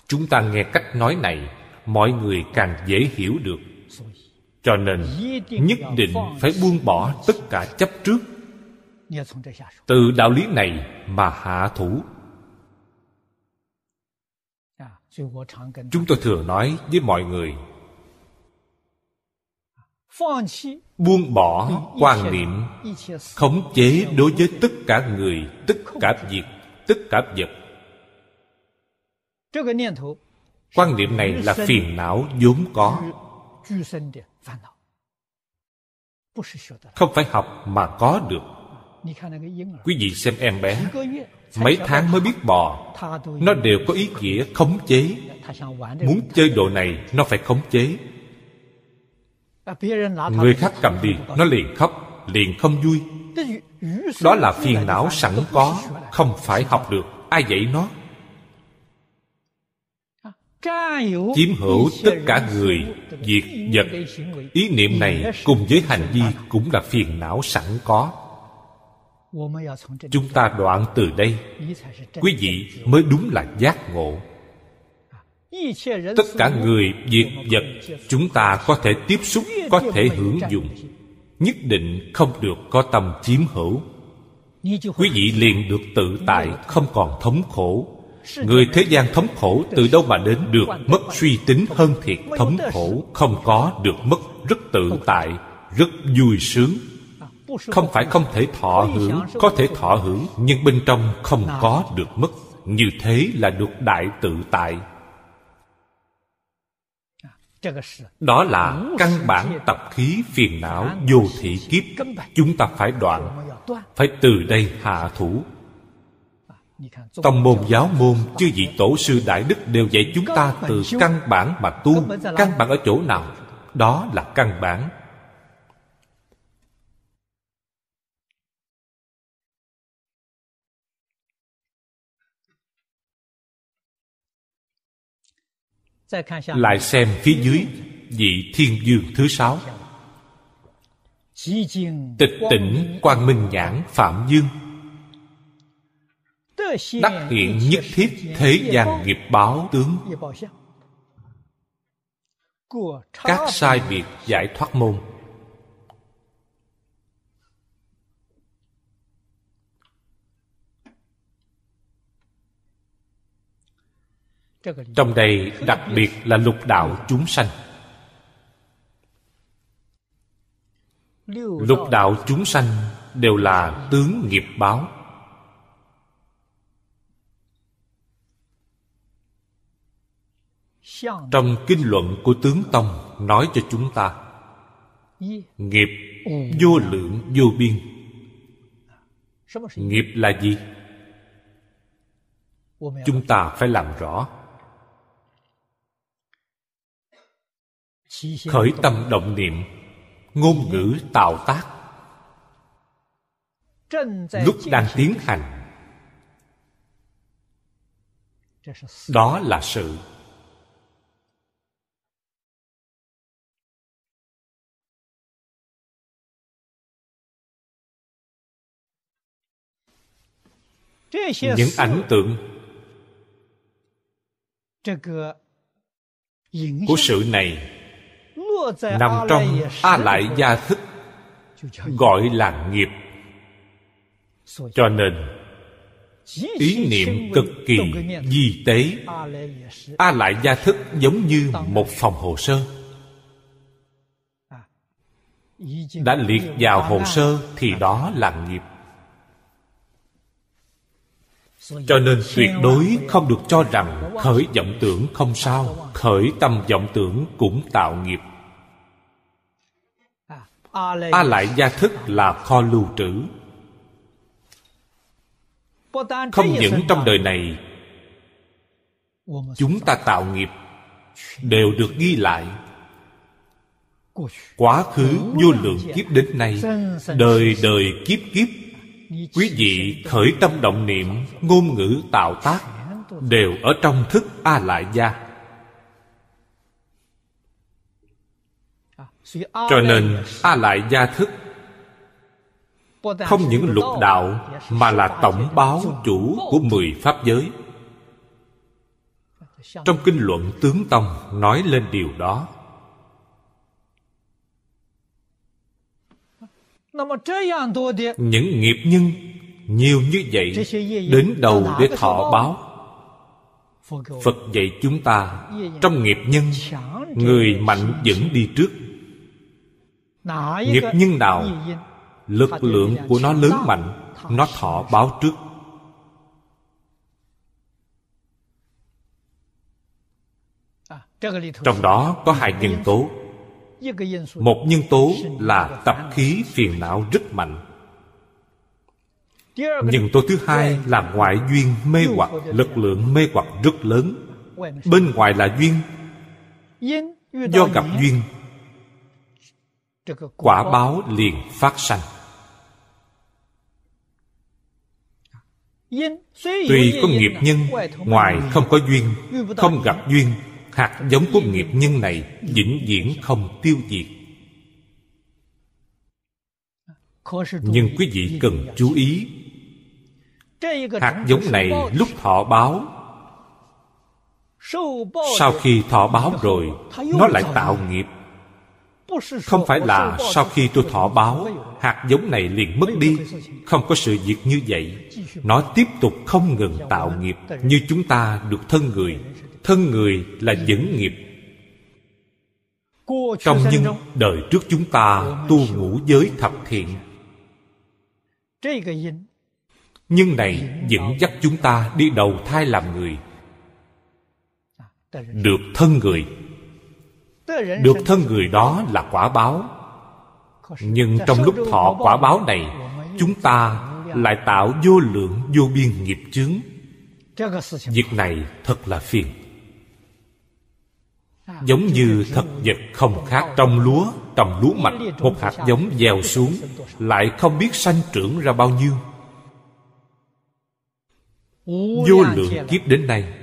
B: chúng ta nghe cách nói này mọi người càng dễ hiểu được. cho nên nhất định phải buông bỏ tất cả chấp trước. từ đạo lý này mà hạ thủ. chúng tôi thường nói với mọi người buông bỏ quan niệm khống chế đối với tất cả người tất cả việc tất cả vật. quan niệm này là phiền não vốn có. không phải học mà có được. quý vị xem em bé mấy tháng mới biết bò nó đều có ý nghĩa khống chế muốn chơi đồ này nó phải khống chế người khác cầm đi nó liền khóc liền không vui. Đó là phiền não sẵn có không phải học được. Ai dạy nó? Chiếm hữu tất cả người việc vật. Ý niệm này cùng với hành vi cũng là phiền não sẵn có. Chúng ta đoạn từ đây. Quý vị mới đúng là giác ngộ tất cả người việc vật chúng ta có thể tiếp xúc có thể hưởng dụng. Nhất định không được có tâm chiếm hữu. Quý vị liền được tự tại không còn thống khổ. Người thế gian thống khổ từ đâu mà đến được mất suy tính hơn thiệt thống khổ không có được mất rất tự tại rất vui sướng. Không phải không thể thọ hưởng có thể thọ hưởng nhưng bên trong không có được mất. Như thế là được đại tự tại đó là căn bản tập khí phiền não vô thị kiếp. Chúng ta phải đoạn, phải từ đây hạ thủ. Tông môn giáo môn, Chư vị tổ sư đại đức đều dạy chúng ta Từ căn bản mà tu. Căn bản ở chỗ nào? Đó là căn bản. Lại xem phía dưới Vị thiên dương thứ sáu. Tịch tỉnh quang minh nhãn phạm dương. Đắc hiện nhất thiết thế gian nghiệp báo tướng. Các sai biệt giải thoát môn Trong đây đặc biệt là lục đạo chúng sanh. Lục đạo chúng sanh đều là tướng nghiệp báo. Trong kinh luận của tướng Tông nói cho chúng ta, Nghiệp vô lượng vô biên. Nghiệp là gì? Chúng ta phải làm rõ. Khởi tâm động niệm, Ngôn ngữ tạo tác. Lúc đang tiến hành, Đó là sự những ảnh tượng của sự này nằm trong a lại gia thức gọi là nghiệp. Cho nên ý niệm cực kỳ di tế a lại gia thức. Giống như một phòng hồ sơ. Đã liệt vào hồ sơ thì đó là nghiệp. Cho nên tuyệt đối không được cho rằng khởi vọng tưởng không sao khởi tâm vọng tưởng cũng tạo nghiệp a lại gia thức là kho lưu trữ. Không những trong đời này, chúng ta tạo nghiệp đều được ghi lại. Quá khứ vô lượng kiếp đến nay, đời đời kiếp kiếp, quý vị khởi tâm động niệm, ngôn ngữ tạo tác đều ở trong thức a lại gia. Cho nên a lại gia thức không những lục đạo mà là tổng báo chủ của mười pháp giới. Trong kinh luận tướng tông nói lên điều đó. Những nghiệp nhân nhiều như vậy đến đầu để thọ báo. Phật dạy chúng ta trong nghiệp nhân người mạnh dẫn đi trước nghiệp nhân nào lực lượng của nó lớn mạnh nó thọ báo trước. Trong đó có hai nhân tố. một nhân tố là tập khí phiền não rất mạnh. Nhân tố thứ hai là ngoại duyên mê hoặc lực lượng mê hoặc rất lớn. Bên ngoài là duyên. Do gặp duyên quả báo liền phát sanh. Tuy có nghiệp nhân, ngoài không có duyên, không gặp duyên, hạt giống của nghiệp nhân này vĩnh viễn không tiêu diệt. Nhưng quý vị cần chú ý, hạt giống này lúc thọ báo, sau khi thọ báo rồi, nó lại tạo nghiệp không phải là sau khi tôi thọ báo hạt giống này liền mất đi. Không có sự việc như vậy. Nó tiếp tục không ngừng tạo nghiệp như chúng ta được thân người. Thân người là dẫn nghiệp. Trong nhân đời trước chúng ta tu ngũ giới thập thiện. Nhân này dẫn dắt chúng ta đi đầu thai làm người. Được thân người được thân người đó là quả báo. Nhưng trong lúc thọ quả báo này, chúng ta lại tạo vô lượng, vô biên nghiệp chướng. Việc này thật là phiền. Giống như thật vật không khác trong lúa trồng lúa mạch, một hạt giống gieo xuống, lại không biết sanh trưởng ra bao nhiêu. Vô lượng kiếp đến nay,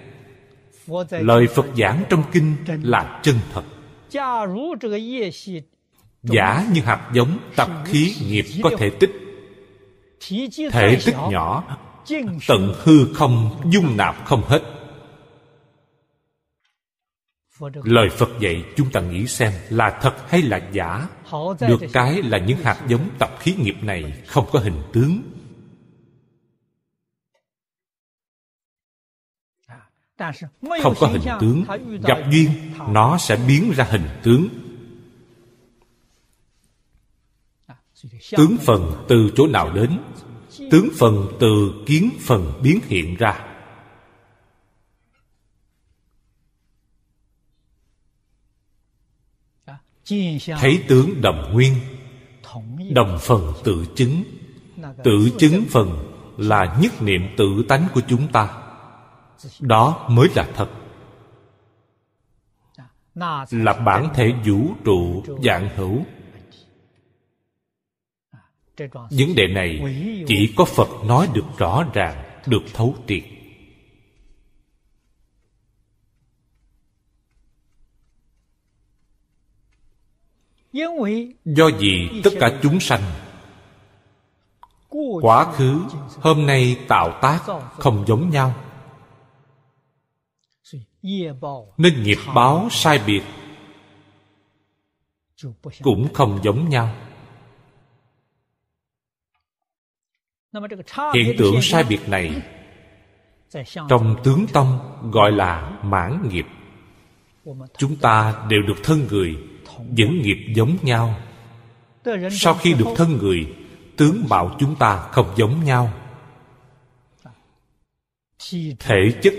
B: lời phật giảng trong kinh là chân thật giả như hạt giống tập khí nghiệp có thể tích. Thể tích nhỏ tận hư không dung nạp không hết. Lời phật dạy chúng ta nghĩ xem là thật hay là giả. Được cái là những hạt giống tập khí nghiệp này không có hình tướng không có hình tướng, gặp duyên, nó sẽ biến ra hình tướng. Tướng phần từ chỗ nào đến, tướng phần từ kiến phần biến hiện ra. Thấy tướng đồng nguyên, đồng phần tự chứng. Tự chứng phần là nhất niệm tự tánh của chúng ta đó mới là thật. Là bản thể vũ trụ dạng hữu. Vấn đề này chỉ có phật nói được rõ ràng, được thấu triệt. Do gì tất cả chúng sanh, quá khứ hôm nay tạo tác không giống nhau nên nghiệp báo sai biệt cũng không giống nhau. Hiện tượng sai biệt này trong tướng tâm gọi là mãn nghiệp. Chúng ta đều được thân người dẫn nghiệp giống nhau. Sau khi được thân người, tướng mạo chúng ta không giống nhau. Thể chất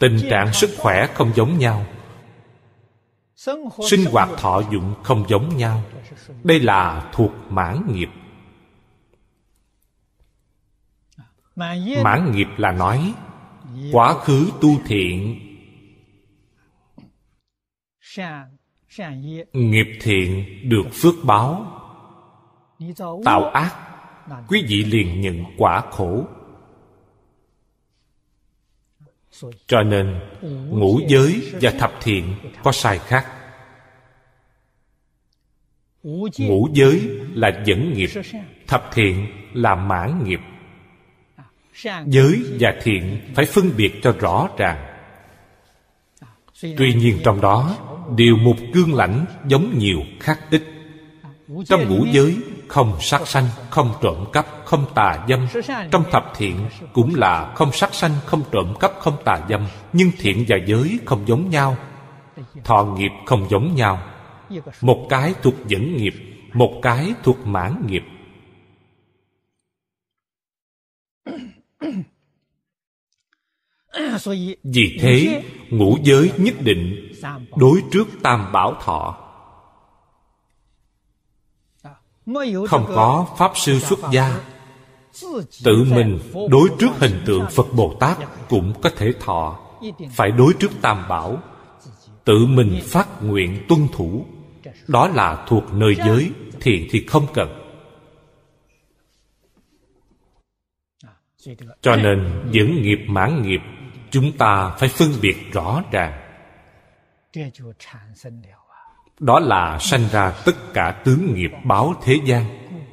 B: tình trạng sức khỏe không giống nhau. Sinh hoạt thọ dụng không giống nhau. Đây là thuộc mãn nghiệp. Mãn nghiệp là nói, quá khứ tu thiện. Nghiệp thiện được phước báo, tạo ác, quý vị liền nhận quả khổ cho nên ngũ giới và thập thiện có sai khác. Ngũ giới là dẫn nghiệp thập thiện là mãn nghiệp. Giới và thiện phải phân biệt cho rõ ràng. Tuy nhiên trong đó đều một cương lãnh giống nhiều khác ít. Trong ngũ giới không sát sanh không trộm cắp không tà dâm. Trong thập thiện cũng là không sát sanh không trộm cắp không tà dâm. Nhưng thiện và giới không giống nhau. Thọ nghiệp không giống nhau. Một cái thuộc dẫn nghiệp một cái thuộc mãn nghiệp. Vì thế ngũ giới nhất định đối trước tam bảo thọ không có pháp sư xuất gia. Tự mình đối trước hình tượng phật bồ tát cũng có thể thọ. Phải đối trước tam bảo. Tự mình phát nguyện tuân thủ. Đó là thuộc nơi giới thiện thì không cần. Cho nên những nghiệp mãn nghiệp, chúng ta phải phân biệt rõ ràng đó là sanh ra tất cả tướng nghiệp báo thế gian.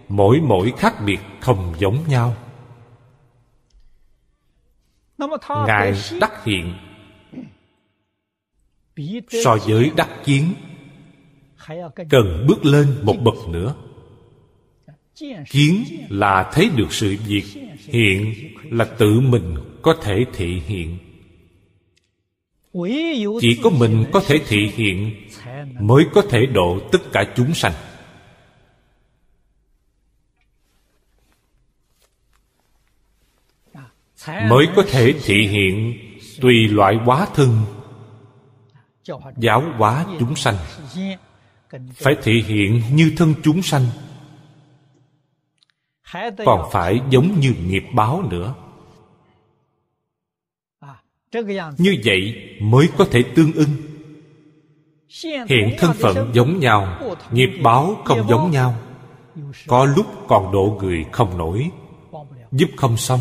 B: Mỗi mỗi khác biệt không giống nhau. Ngài đắc hiện. So với đắc kiến, cần bước lên một bậc nữa. Kiến là thấy được sự việc, hiện là tự mình có thể thị hiện chỉ có mình có thể thị hiện mới có thể độ tất cả chúng sanh. Mới có thể thị hiện tùy loại hóa thân giáo hóa chúng sanh. Phải thị hiện như thân chúng sanh còn phải giống như nghiệp báo nữa như vậy mới có thể tương ưng. Hiện thân phận giống nhau nghiệp báo không giống nhau. Có lúc còn độ người không nổi giúp không xong.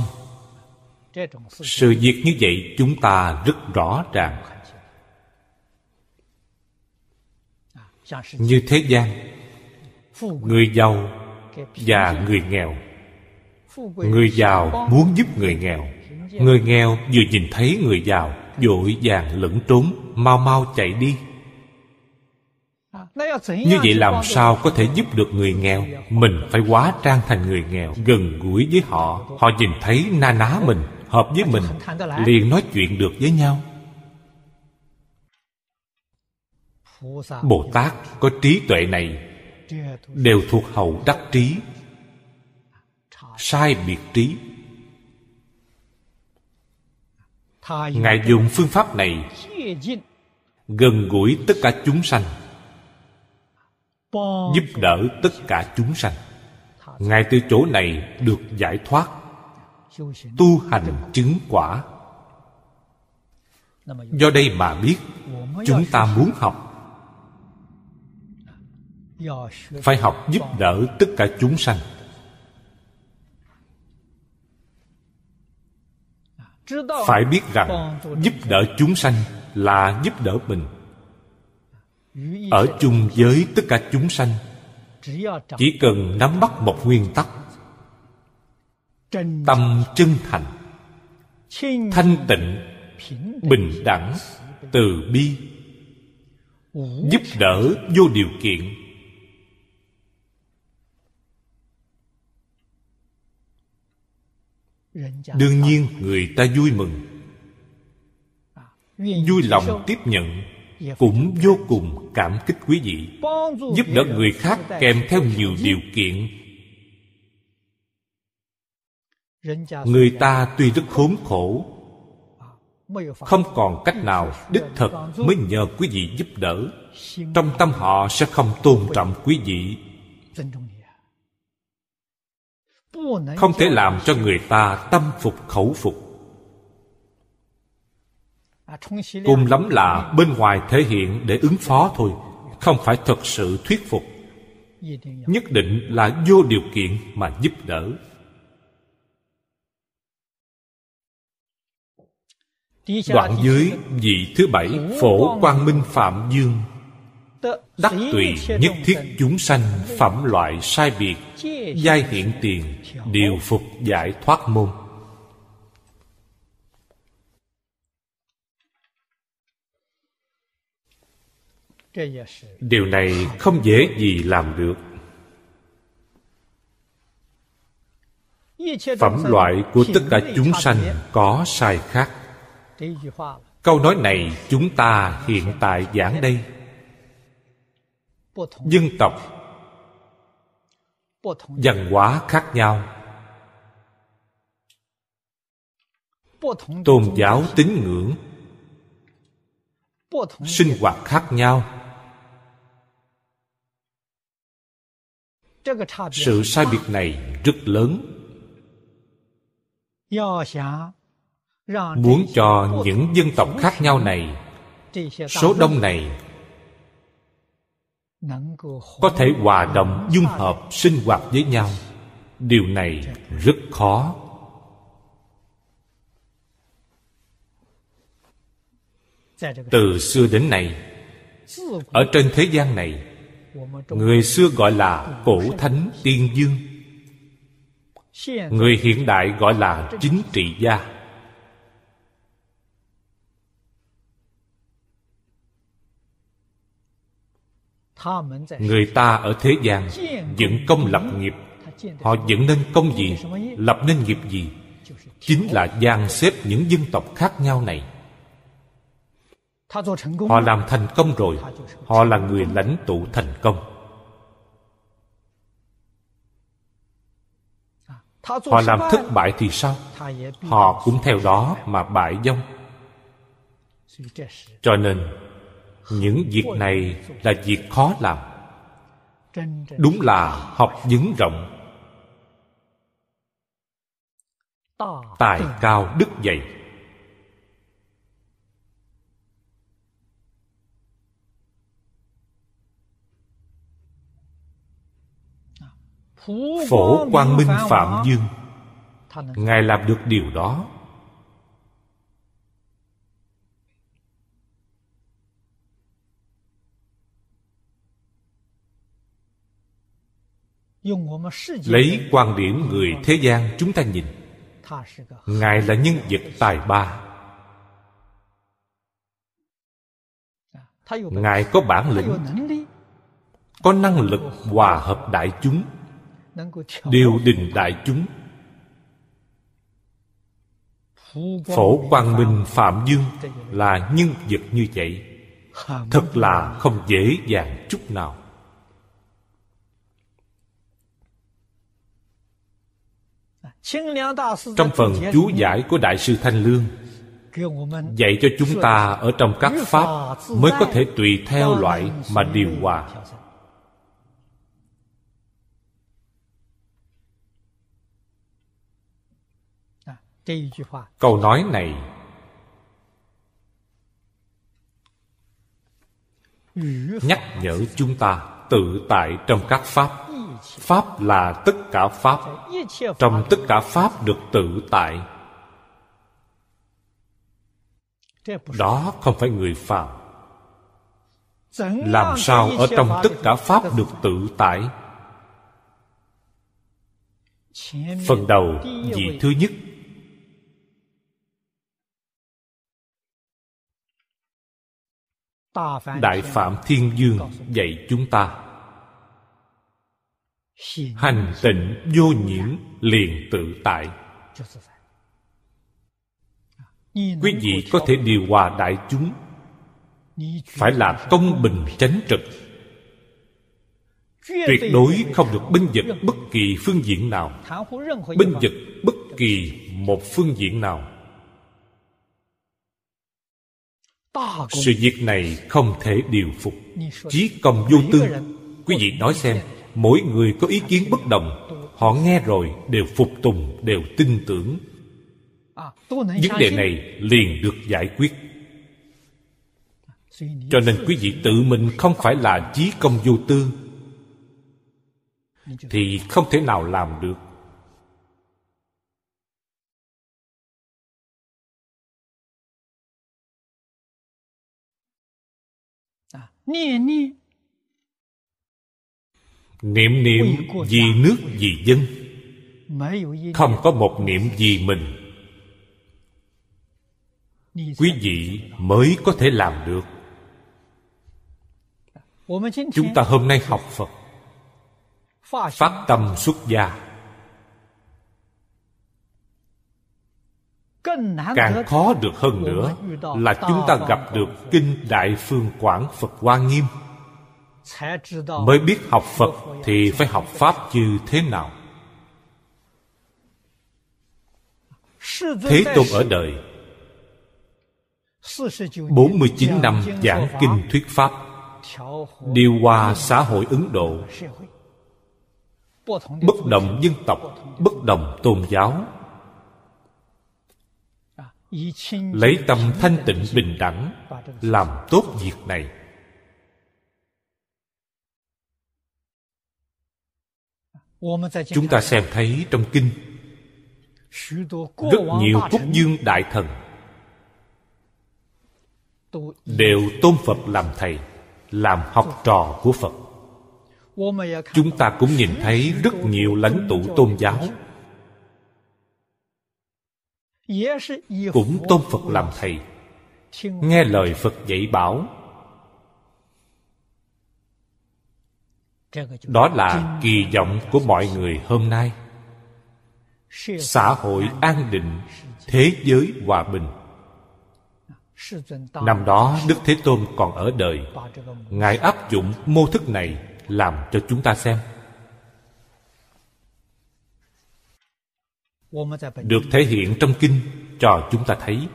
B: Sự việc như vậy chúng ta rất rõ ràng. Như thế gian người giàu và người nghèo. Người giàu muốn giúp người nghèo người nghèo vừa nhìn thấy người giàu vội vàng lẫn trốn mau mau chạy đi. Như vậy làm sao có thể giúp được người nghèo? Mình phải quá trang thành người nghèo gần gũi với họ. Họ nhìn thấy na ná mình hợp với mình liền nói chuyện được với nhau. Bồ tát có trí tuệ này đều thuộc hậu đắc trí. Sai biệt trí ngài dùng phương pháp này gần gũi tất cả chúng sanh giúp đỡ tất cả chúng sanh. Ngài từ chỗ này được giải thoát tu hành chứng quả. Do đây mà biết chúng ta muốn học. Phải học giúp đỡ tất cả chúng sanh phải biết rằng, giúp đỡ chúng sanh là giúp đỡ mình. Ở chung với tất cả chúng sanh, chỉ cần nắm bắt một nguyên tắc, tâm chân thành, thanh tịnh, bình đẳng, từ bi, giúp đỡ vô điều kiện. Đương nhiên người ta vui mừng. Vui lòng tiếp nhận cũng vô cùng cảm kích quý vị giúp đỡ người khác kèm theo nhiều điều kiện. Người ta tuy rất khốn khổ không còn cách nào đích thực mới nhờ quý vị giúp đỡ. Trong tâm họ sẽ không tôn trọng quý vị không thể làm cho người ta tâm phục khẩu phục. Cùng lắm là bên ngoài thể hiện để ứng phó thôi không phải thật sự thuyết phục. Nhất định là vô điều kiện mà giúp đỡ. Đoạn dưới vị thứ bảy phổ quang minh phạm dương đắc tùy nhất thiết chúng sanh phẩm loại sai biệt giai hiện tiền điều phục giải thoát môn. Điều này không dễ gì làm được. Phẩm loại của tất cả chúng sanh có sai khác. Câu nói này chúng ta hiện tại giảng đây dân tộc văn hóa khác nhau. Tôn giáo tín ngưỡng. Sinh hoạt khác nhau. Sự sai biệt này rất lớn. Muốn cho những dân tộc khác nhau này số đông này có thể hòa đồng dung hợp sinh hoạt với nhau. Điều này rất khó. Từ xưa đến nay ở trên thế gian này người xưa gọi là cổ thánh tiên dương người hiện đại gọi là chính trị gia người ta ở thế gian dựng công lập nghiệp. Họ dựng nên công gì, lập nên nghiệp gì? Chính là gian xếp những dân tộc khác nhau này. Họ làm thành công rồi. Họ là người lãnh tụ thành công. Họ làm thất bại thì sao? Họ cũng theo đó mà bại vong. Cho nên những việc này là việc khó làm. Đúng là học vấn rộng. Tài cao đức dày. Phổ quang minh phạm dương. Ngài làm được điều đó. Lấy quan điểm người thế gian chúng ta nhìn. ngài là nhân vật tài ba. ngài có bản lĩnh. có năng lực hòa hợp đại chúng. điều đình đại chúng. Phổ quang minh phạm dương là nhân vật như vậy. Thật là không dễ dàng chút nào trong phần chú giải của đại sư thanh lương dạy cho chúng ta ở trong các pháp mới có thể tùy theo loại mà điều hòa. Câu nói này nhắc nhở chúng ta tự tại trong các pháp pháp là tất cả pháp. Trong tất cả pháp được tự tại. Đó không phải người phàm. Làm sao ở trong tất cả pháp được tự tại? Phần đầu, vị thứ nhất. Đại phạm thiên dương dạy chúng ta hành tịnh vô nhiễm liền tự tại. Quý vị có thể điều hòa đại chúng. Phải là công bình chánh trực. Tuyệt đối không được binh vực bất kỳ phương diện nào. Binh vực bất kỳ một phương diện nào. Sự việc này không thể điều phục. Chí công vô tư. quý vị nói xem mỗi người có ý kiến bất đồng. Họ nghe rồi, đều phục tùng, đều tin tưởng. Vấn đề này liền được giải quyết. Cho nên quý vị tự mình không phải là chí công vô tư, thì không thể nào làm được. niệm niệm vì nước vì dân. Không có một niệm vì mình. Quý vị mới có thể làm được. Chúng ta hôm nay học phật. Phát tâm xuất gia. Càng khó được hơn nữa là chúng ta gặp được kinh đại phương quảng phật hoa nghiêm mới biết học phật thì phải học pháp như thế nào? thế tôn ở đời. 49 năm giảng kinh thuyết pháp điều hòa xã hội ấn độ. Bất đồng dân tộc bất đồng tôn giáo. Lấy tâm thanh tịnh bình đẳng làm tốt việc này chúng ta xem thấy trong kinh. Rất nhiều quốc dương đại thần đều tôn phật làm thầy, làm học trò của phật. Chúng ta cũng nhìn thấy rất nhiều lãnh tụ tôn giáo cũng tôn phật làm thầy, nghe lời phật dạy bảo. Đó là kỳ vọng của mọi người hôm nay. Xã hội an định thế giới hòa bình. Năm đó đức thế tôn còn ở đời. ngài áp dụng mô thức này làm cho chúng ta xem. Được thể hiện trong kinh cho chúng ta thấy.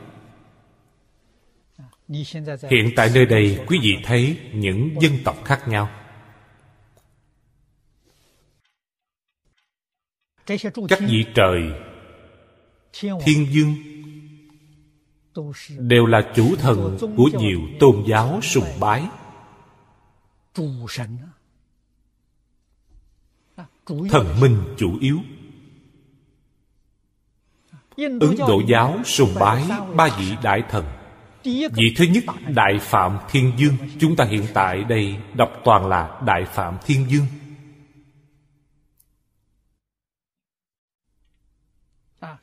B: Hiện tại nơi đây quý vị thấy những dân tộc khác nhau các vị trời thiên dương đều là chủ thần của nhiều tôn giáo sùng bái thần minh chủ yếu ấn độ giáo sùng bái ba vị đại thần vị thứ nhất đại phạm thiên dương chúng ta hiện tại đây đọc toàn là đại phạm thiên dương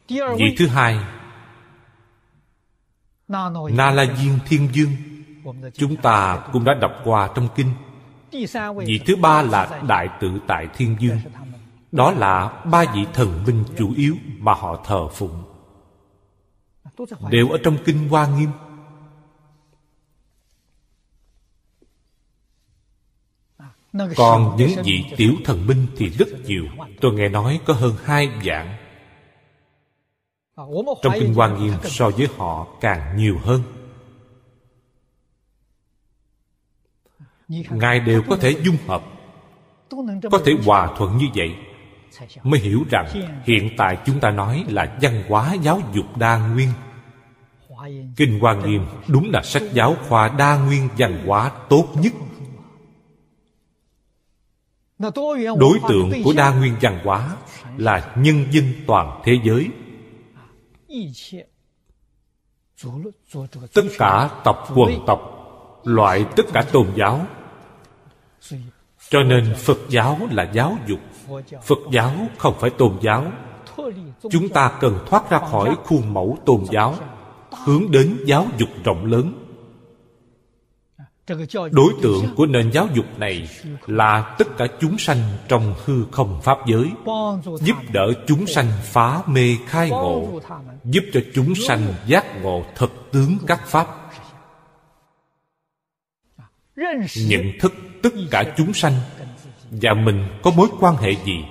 B: vị thứ hai. Na la diên thiên dương. Chúng ta cũng đã đọc qua trong kinh. Vị thứ ba là đại tự tại thiên dương. Đó là ba vị thần minh chủ yếu mà họ thờ phụng. Đều ở trong kinh hoa nghiêm. Còn những vị tiểu thần minh thì rất nhiều. tôi nghe nói có hơn hai dạng trong kinh hoa nghiêm so với họ càng nhiều hơn. Ngài đều có thể dung hợp có thể hòa thuận như vậy mới hiểu rằng hiện tại chúng ta nói là văn hóa giáo dục đa nguyên. Kinh hoa nghiêm đúng là sách giáo khoa đa nguyên văn hóa tốt nhất. Đối tượng của đa nguyên văn hóa là nhân dân toàn thế giới tất cả tập quần tộc loại tất cả tôn giáo. Cho nên phật giáo là giáo dục. Phật giáo không phải tôn giáo. Chúng ta cần thoát ra khỏi khuôn mẫu tôn giáo hướng đến giáo dục rộng lớn đối tượng của nền giáo dục này là tất cả chúng sanh trong hư không pháp giới, giúp đỡ chúng sanh phá mê khai ngộ, giúp cho chúng sanh giác ngộ thật tướng các pháp. Nhận thức tất cả chúng sanh và mình có mối quan hệ gì?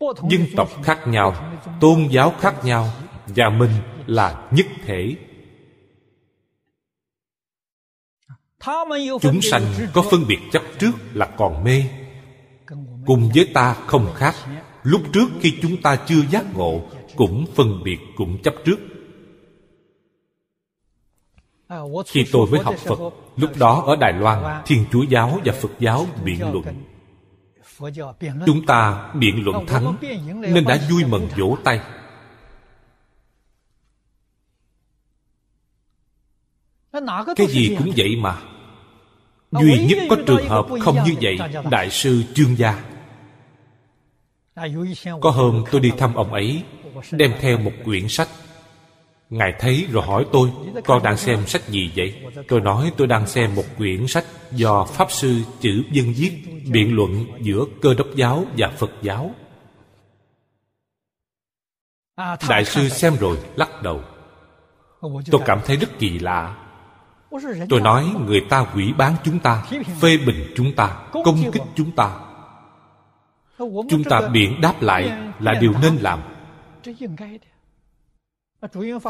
B: Dân tộc khác nhau, tôn giáo khác nhau và mình là nhất thể. Chúng sanh có phân biệt chấp trước là còn mê. Cùng với ta không khác. Lúc trước khi chúng ta chưa giác ngộ, cũng phân biệt cũng chấp trước. Khi tôi mới học phật, lúc đó ở đài loan, thiên chúa giáo và phật giáo biện luận. Chúng ta biện luận thắng, nên đã vui mừng vỗ tay. Cái gì cũng vậy mà duy nhất có trường hợp không như vậy đại sư trương gia. Có hôm tôi đi thăm ông ấy đem theo một quyển sách. Ngài thấy rồi hỏi tôi con đang xem sách gì vậy? Tôi nói tôi đang xem một quyển sách do pháp sư chữ dân viết biện luận giữa cơ đốc giáo và phật giáo. Đại sư xem rồi lắc đầu. Tôi cảm thấy rất kỳ lạ tôi nói người ta quỷ bán chúng ta phê bình chúng ta công kích chúng ta. Chúng ta biện đáp lại là điều nên làm.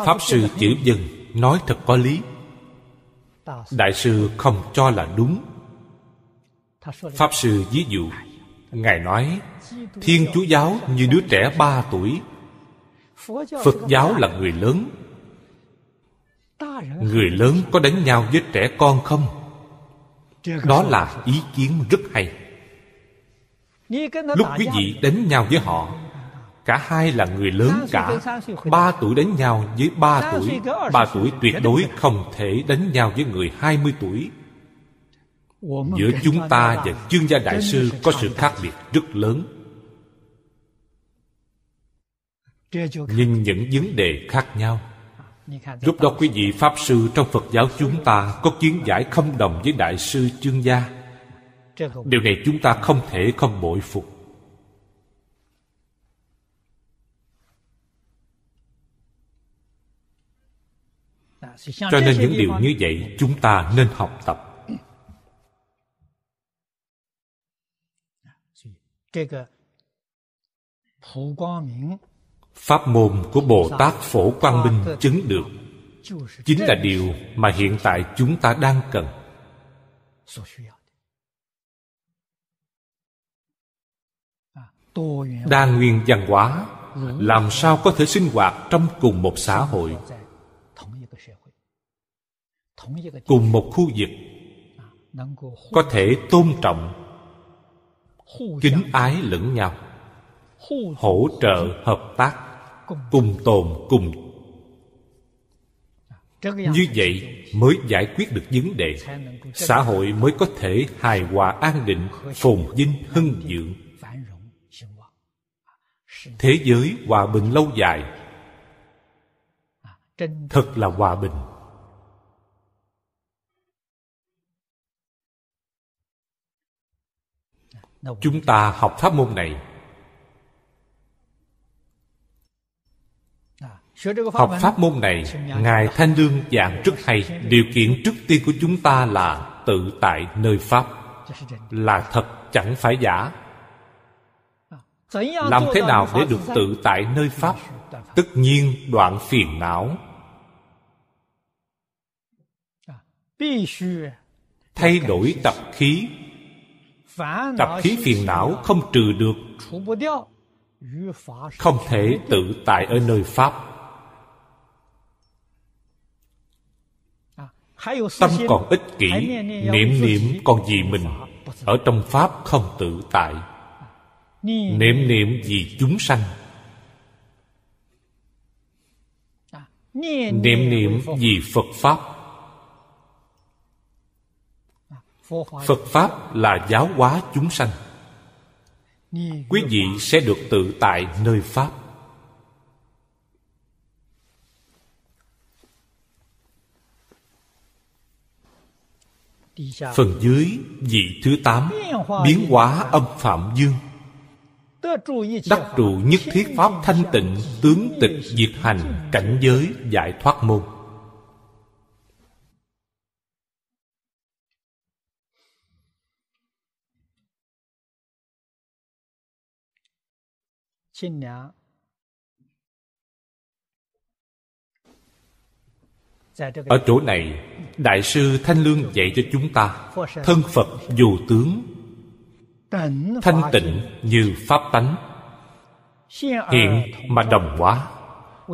B: Pháp sư chữ dân nói thật có lý. Đại sư không cho là đúng. Pháp sư ví dụ ngài nói thiên chúa giáo như đứa trẻ ba tuổi. Phật giáo là người lớn người lớn có đánh nhau với trẻ con không? Đó là ý kiến rất hay. Lúc quý vị đánh nhau với họ cả hai là người lớn cả. ba tuổi đánh nhau với ba tuổi ba tuổi tuyệt đối không thể đánh nhau với người hai mươi tuổi. Giữa chúng ta và chương gia đại sư có sự khác biệt rất lớn. Nhưng những vấn đề khác nhau lúc đó quý vị pháp sư trong phật giáo chúng ta có kiến giải không đồng với đại sư chương gia. Điều này chúng ta không thể không bội phục. Cho nên những điều như vậy chúng ta nên học tập pháp môn của bồ tát phổ quang minh chứng được. Chính là điều mà hiện tại chúng ta đang cần. Đa nguyên văn hóa, làm sao có thể sinh hoạt trong cùng một xã hội? Cùng một khu vực, có thể tôn trọng, kính ái lẫn nhau, hỗ trợ hợp tác cùng tồn cùng. Như vậy mới giải quyết được vấn đề. xã hội mới có thể hài hòa an định phồn vinh hưng vượng thế giới hòa bình lâu dài. Thật là hòa bình. Chúng ta học pháp môn này học pháp môn này ngài thanh lương giảng rất hay điều kiện trước tiên của chúng ta là tự tại nơi pháp. Là thật chẳng phải giả. Làm thế nào để được tự tại nơi pháp? tất nhiên đoạn phiền não. Thay đổi tập khí. Tập khí phiền não không trừ được. Không thể tự tại ở nơi pháp tâm còn ích kỷ niệm niệm còn vì mình ở trong pháp không tự tại. Niệm niệm vì chúng sanh. Niệm niệm vì phật pháp. Phật pháp là giáo hóa chúng sanh. Quý vị sẽ được tự tại nơi pháp phần dưới vị thứ tám, biến hóa âm phạm dương. Đắc trụ nhất thiết pháp thanh tịnh, tướng tịch diệt hành, cảnh giới giải thoát môn. Ở chỗ này đại sư thanh lương dạy cho chúng ta, thân phật dù tướng, thanh tịnh như pháp tánh. Hiện mà đồng hóa,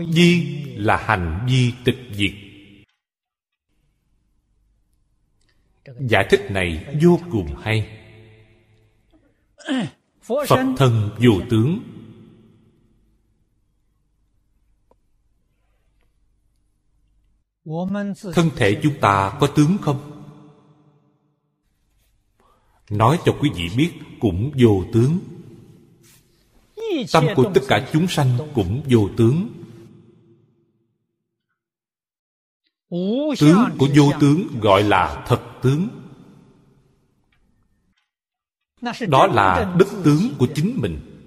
B: di là hành vi tịch diệt. Giải thích này vô cùng hay. Phật thân dù tướng thân thể chúng ta có tướng không? Nói cho quý vị biết, cũng vô tướng. Tâm của tất cả chúng sanh cũng vô tướng. Tướng của vô tướng gọi là thật tướng. Đó là đức tướng của chính mình.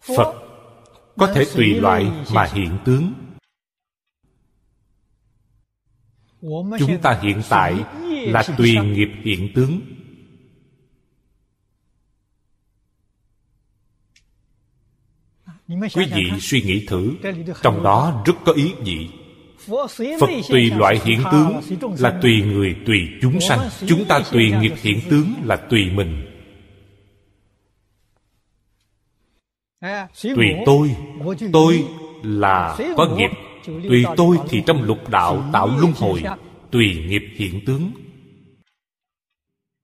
B: Phật có thể tùy loại mà hiện tướng. Chúng ta hiện tại là tùy nghiệp hiện tướng. Quý vị suy nghĩ thử, trong đó rất có ý vị. Phật tùy loại hiện tướng là tùy người tùy chúng sanh. Chúng ta tùy nghiệp hiện tướng là tùy mình. Tùy tôi tôi là có nghiệp. Tùy tôi thì trong lục đạo tạo luân hồi tùy nghiệp hiện tướng.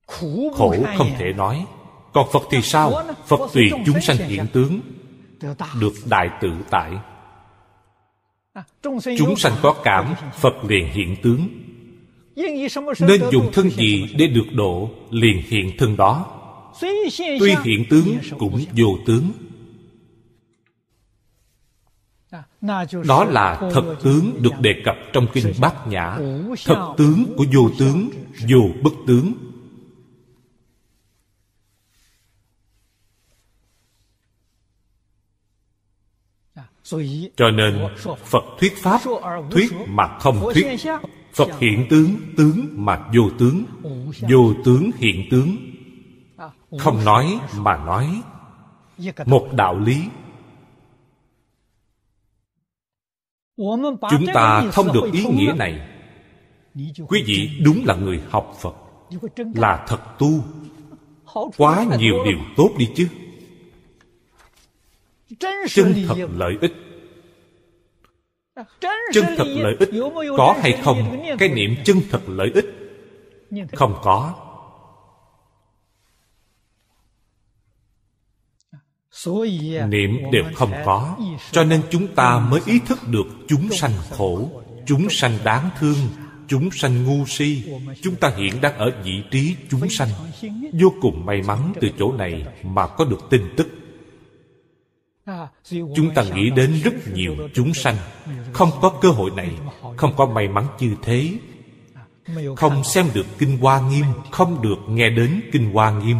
B: Khổ không thể nói. Còn phật thì sao? Phật tùy chúng sanh hiện tướng được đại tự tại. Chúng sanh có cảm phật liền hiện tướng. Nên dùng thân gì để được độ liền hiện thân đó. Tuy hiện tướng cũng vô tướng đó là thật tướng được đề cập trong kinh bát nhã. Thật tướng của vô tướng vô bất tướng. Cho nên phật thuyết pháp thuyết mà không thuyết. Phật hiện tướng tướng mà vô tướng. Vô tướng hiện tướng. Không nói mà nói. Một đạo lý chúng ta thông được ý nghĩa này. Quý vị đúng là người học phật, là thật tu. Quá nhiều điều tốt đi chứ. Chân thật lợi ích. Chân thật lợi ích có hay không? Cái niệm chân thật lợi ích không có. Niệm đều không có cho nên chúng ta mới ý thức được chúng sanh khổ chúng sanh đáng thương chúng sanh ngu si. Chúng ta hiện đang ở vị trí chúng sanh. vô cùng may mắn từ chỗ này mà có được tin tức. Chúng ta nghĩ đến rất nhiều chúng sanh. không có cơ hội này không có may mắn như thế. Không xem được kinh hoa nghiêm không được nghe đến kinh hoa nghiêm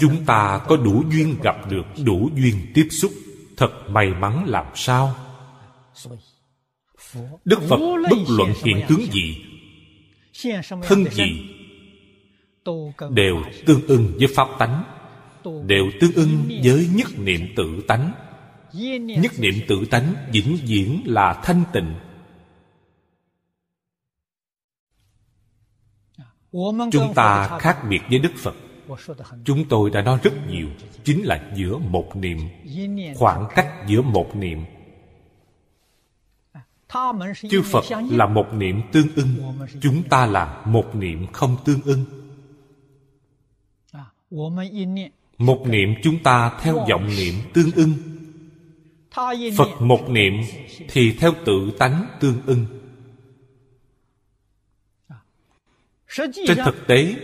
B: chúng ta có đủ duyên gặp được đủ duyên tiếp xúc. Thật may mắn làm sao? Đức phật bất luận hiện tướng gì thân gì đều tương ưng với pháp tánh. Đều tương ưng với nhất niệm tự tánh. Nhất niệm tự tánh vĩnh viễn là thanh tịnh. Chúng ta khác biệt với đức phật chúng tôi đã nói rất nhiều, chính là giữa một niệm, khoảng cách giữa một niệm. Chư phật là một niệm tương ưng, chúng ta là một niệm không tương ưng. Một niệm chúng ta theo vọng niệm tương ưng. Phật một niệm thì theo tự tánh tương ưng. Trên thực tế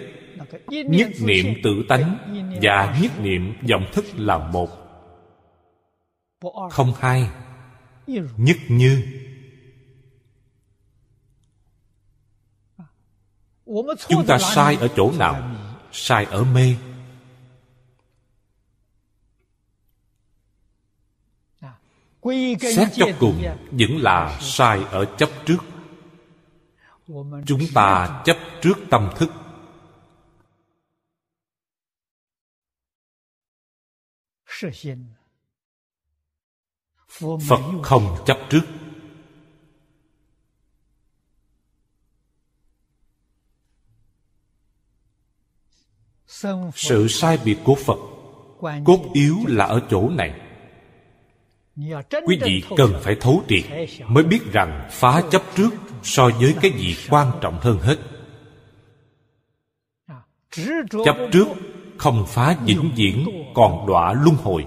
B: nhất niệm tự tánh và nhất niệm vọng thức là một. Không hai. Nhất như. Chúng ta sai ở chỗ nào? Sai ở mê. Xét cho cùng, vẫn là sai ở chấp trước. Chúng ta chấp trước tâm thức. Phật không chấp trước. Sự sai biệt của phật cốt yếu là ở chỗ này. Quý vị cần phải thấu triệt mới biết rằng phá chấp trước so với cái gì quan trọng hơn hết. Chấp trước không phá vĩnh viễn, còn đọa luân hồi.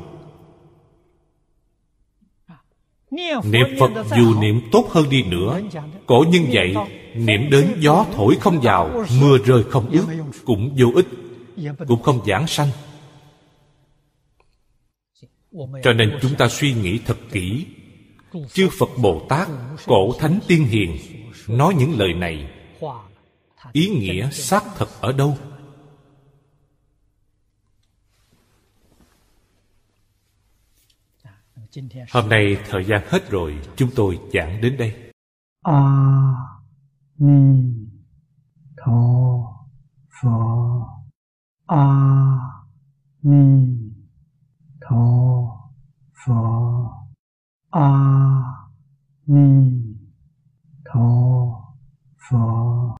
B: Niệm phật dù niệm tốt hơn đi nữa, cổ nhân vậy, niệm đến gió thổi không vào, mưa rơi không ướt, cũng vô ích, cũng không giảng sanh. Cho nên chúng ta suy nghĩ thật kỹ. Chư phật bồ tát, cổ thánh tiên hiền, nói những lời này. Ý nghĩa xác thật ở đâu? Hôm nay thời gian hết rồi, Chúng tôi giảng đến đây.
A: A Ni Tho Phở A Ni Tho Phở A Ni Tho Phở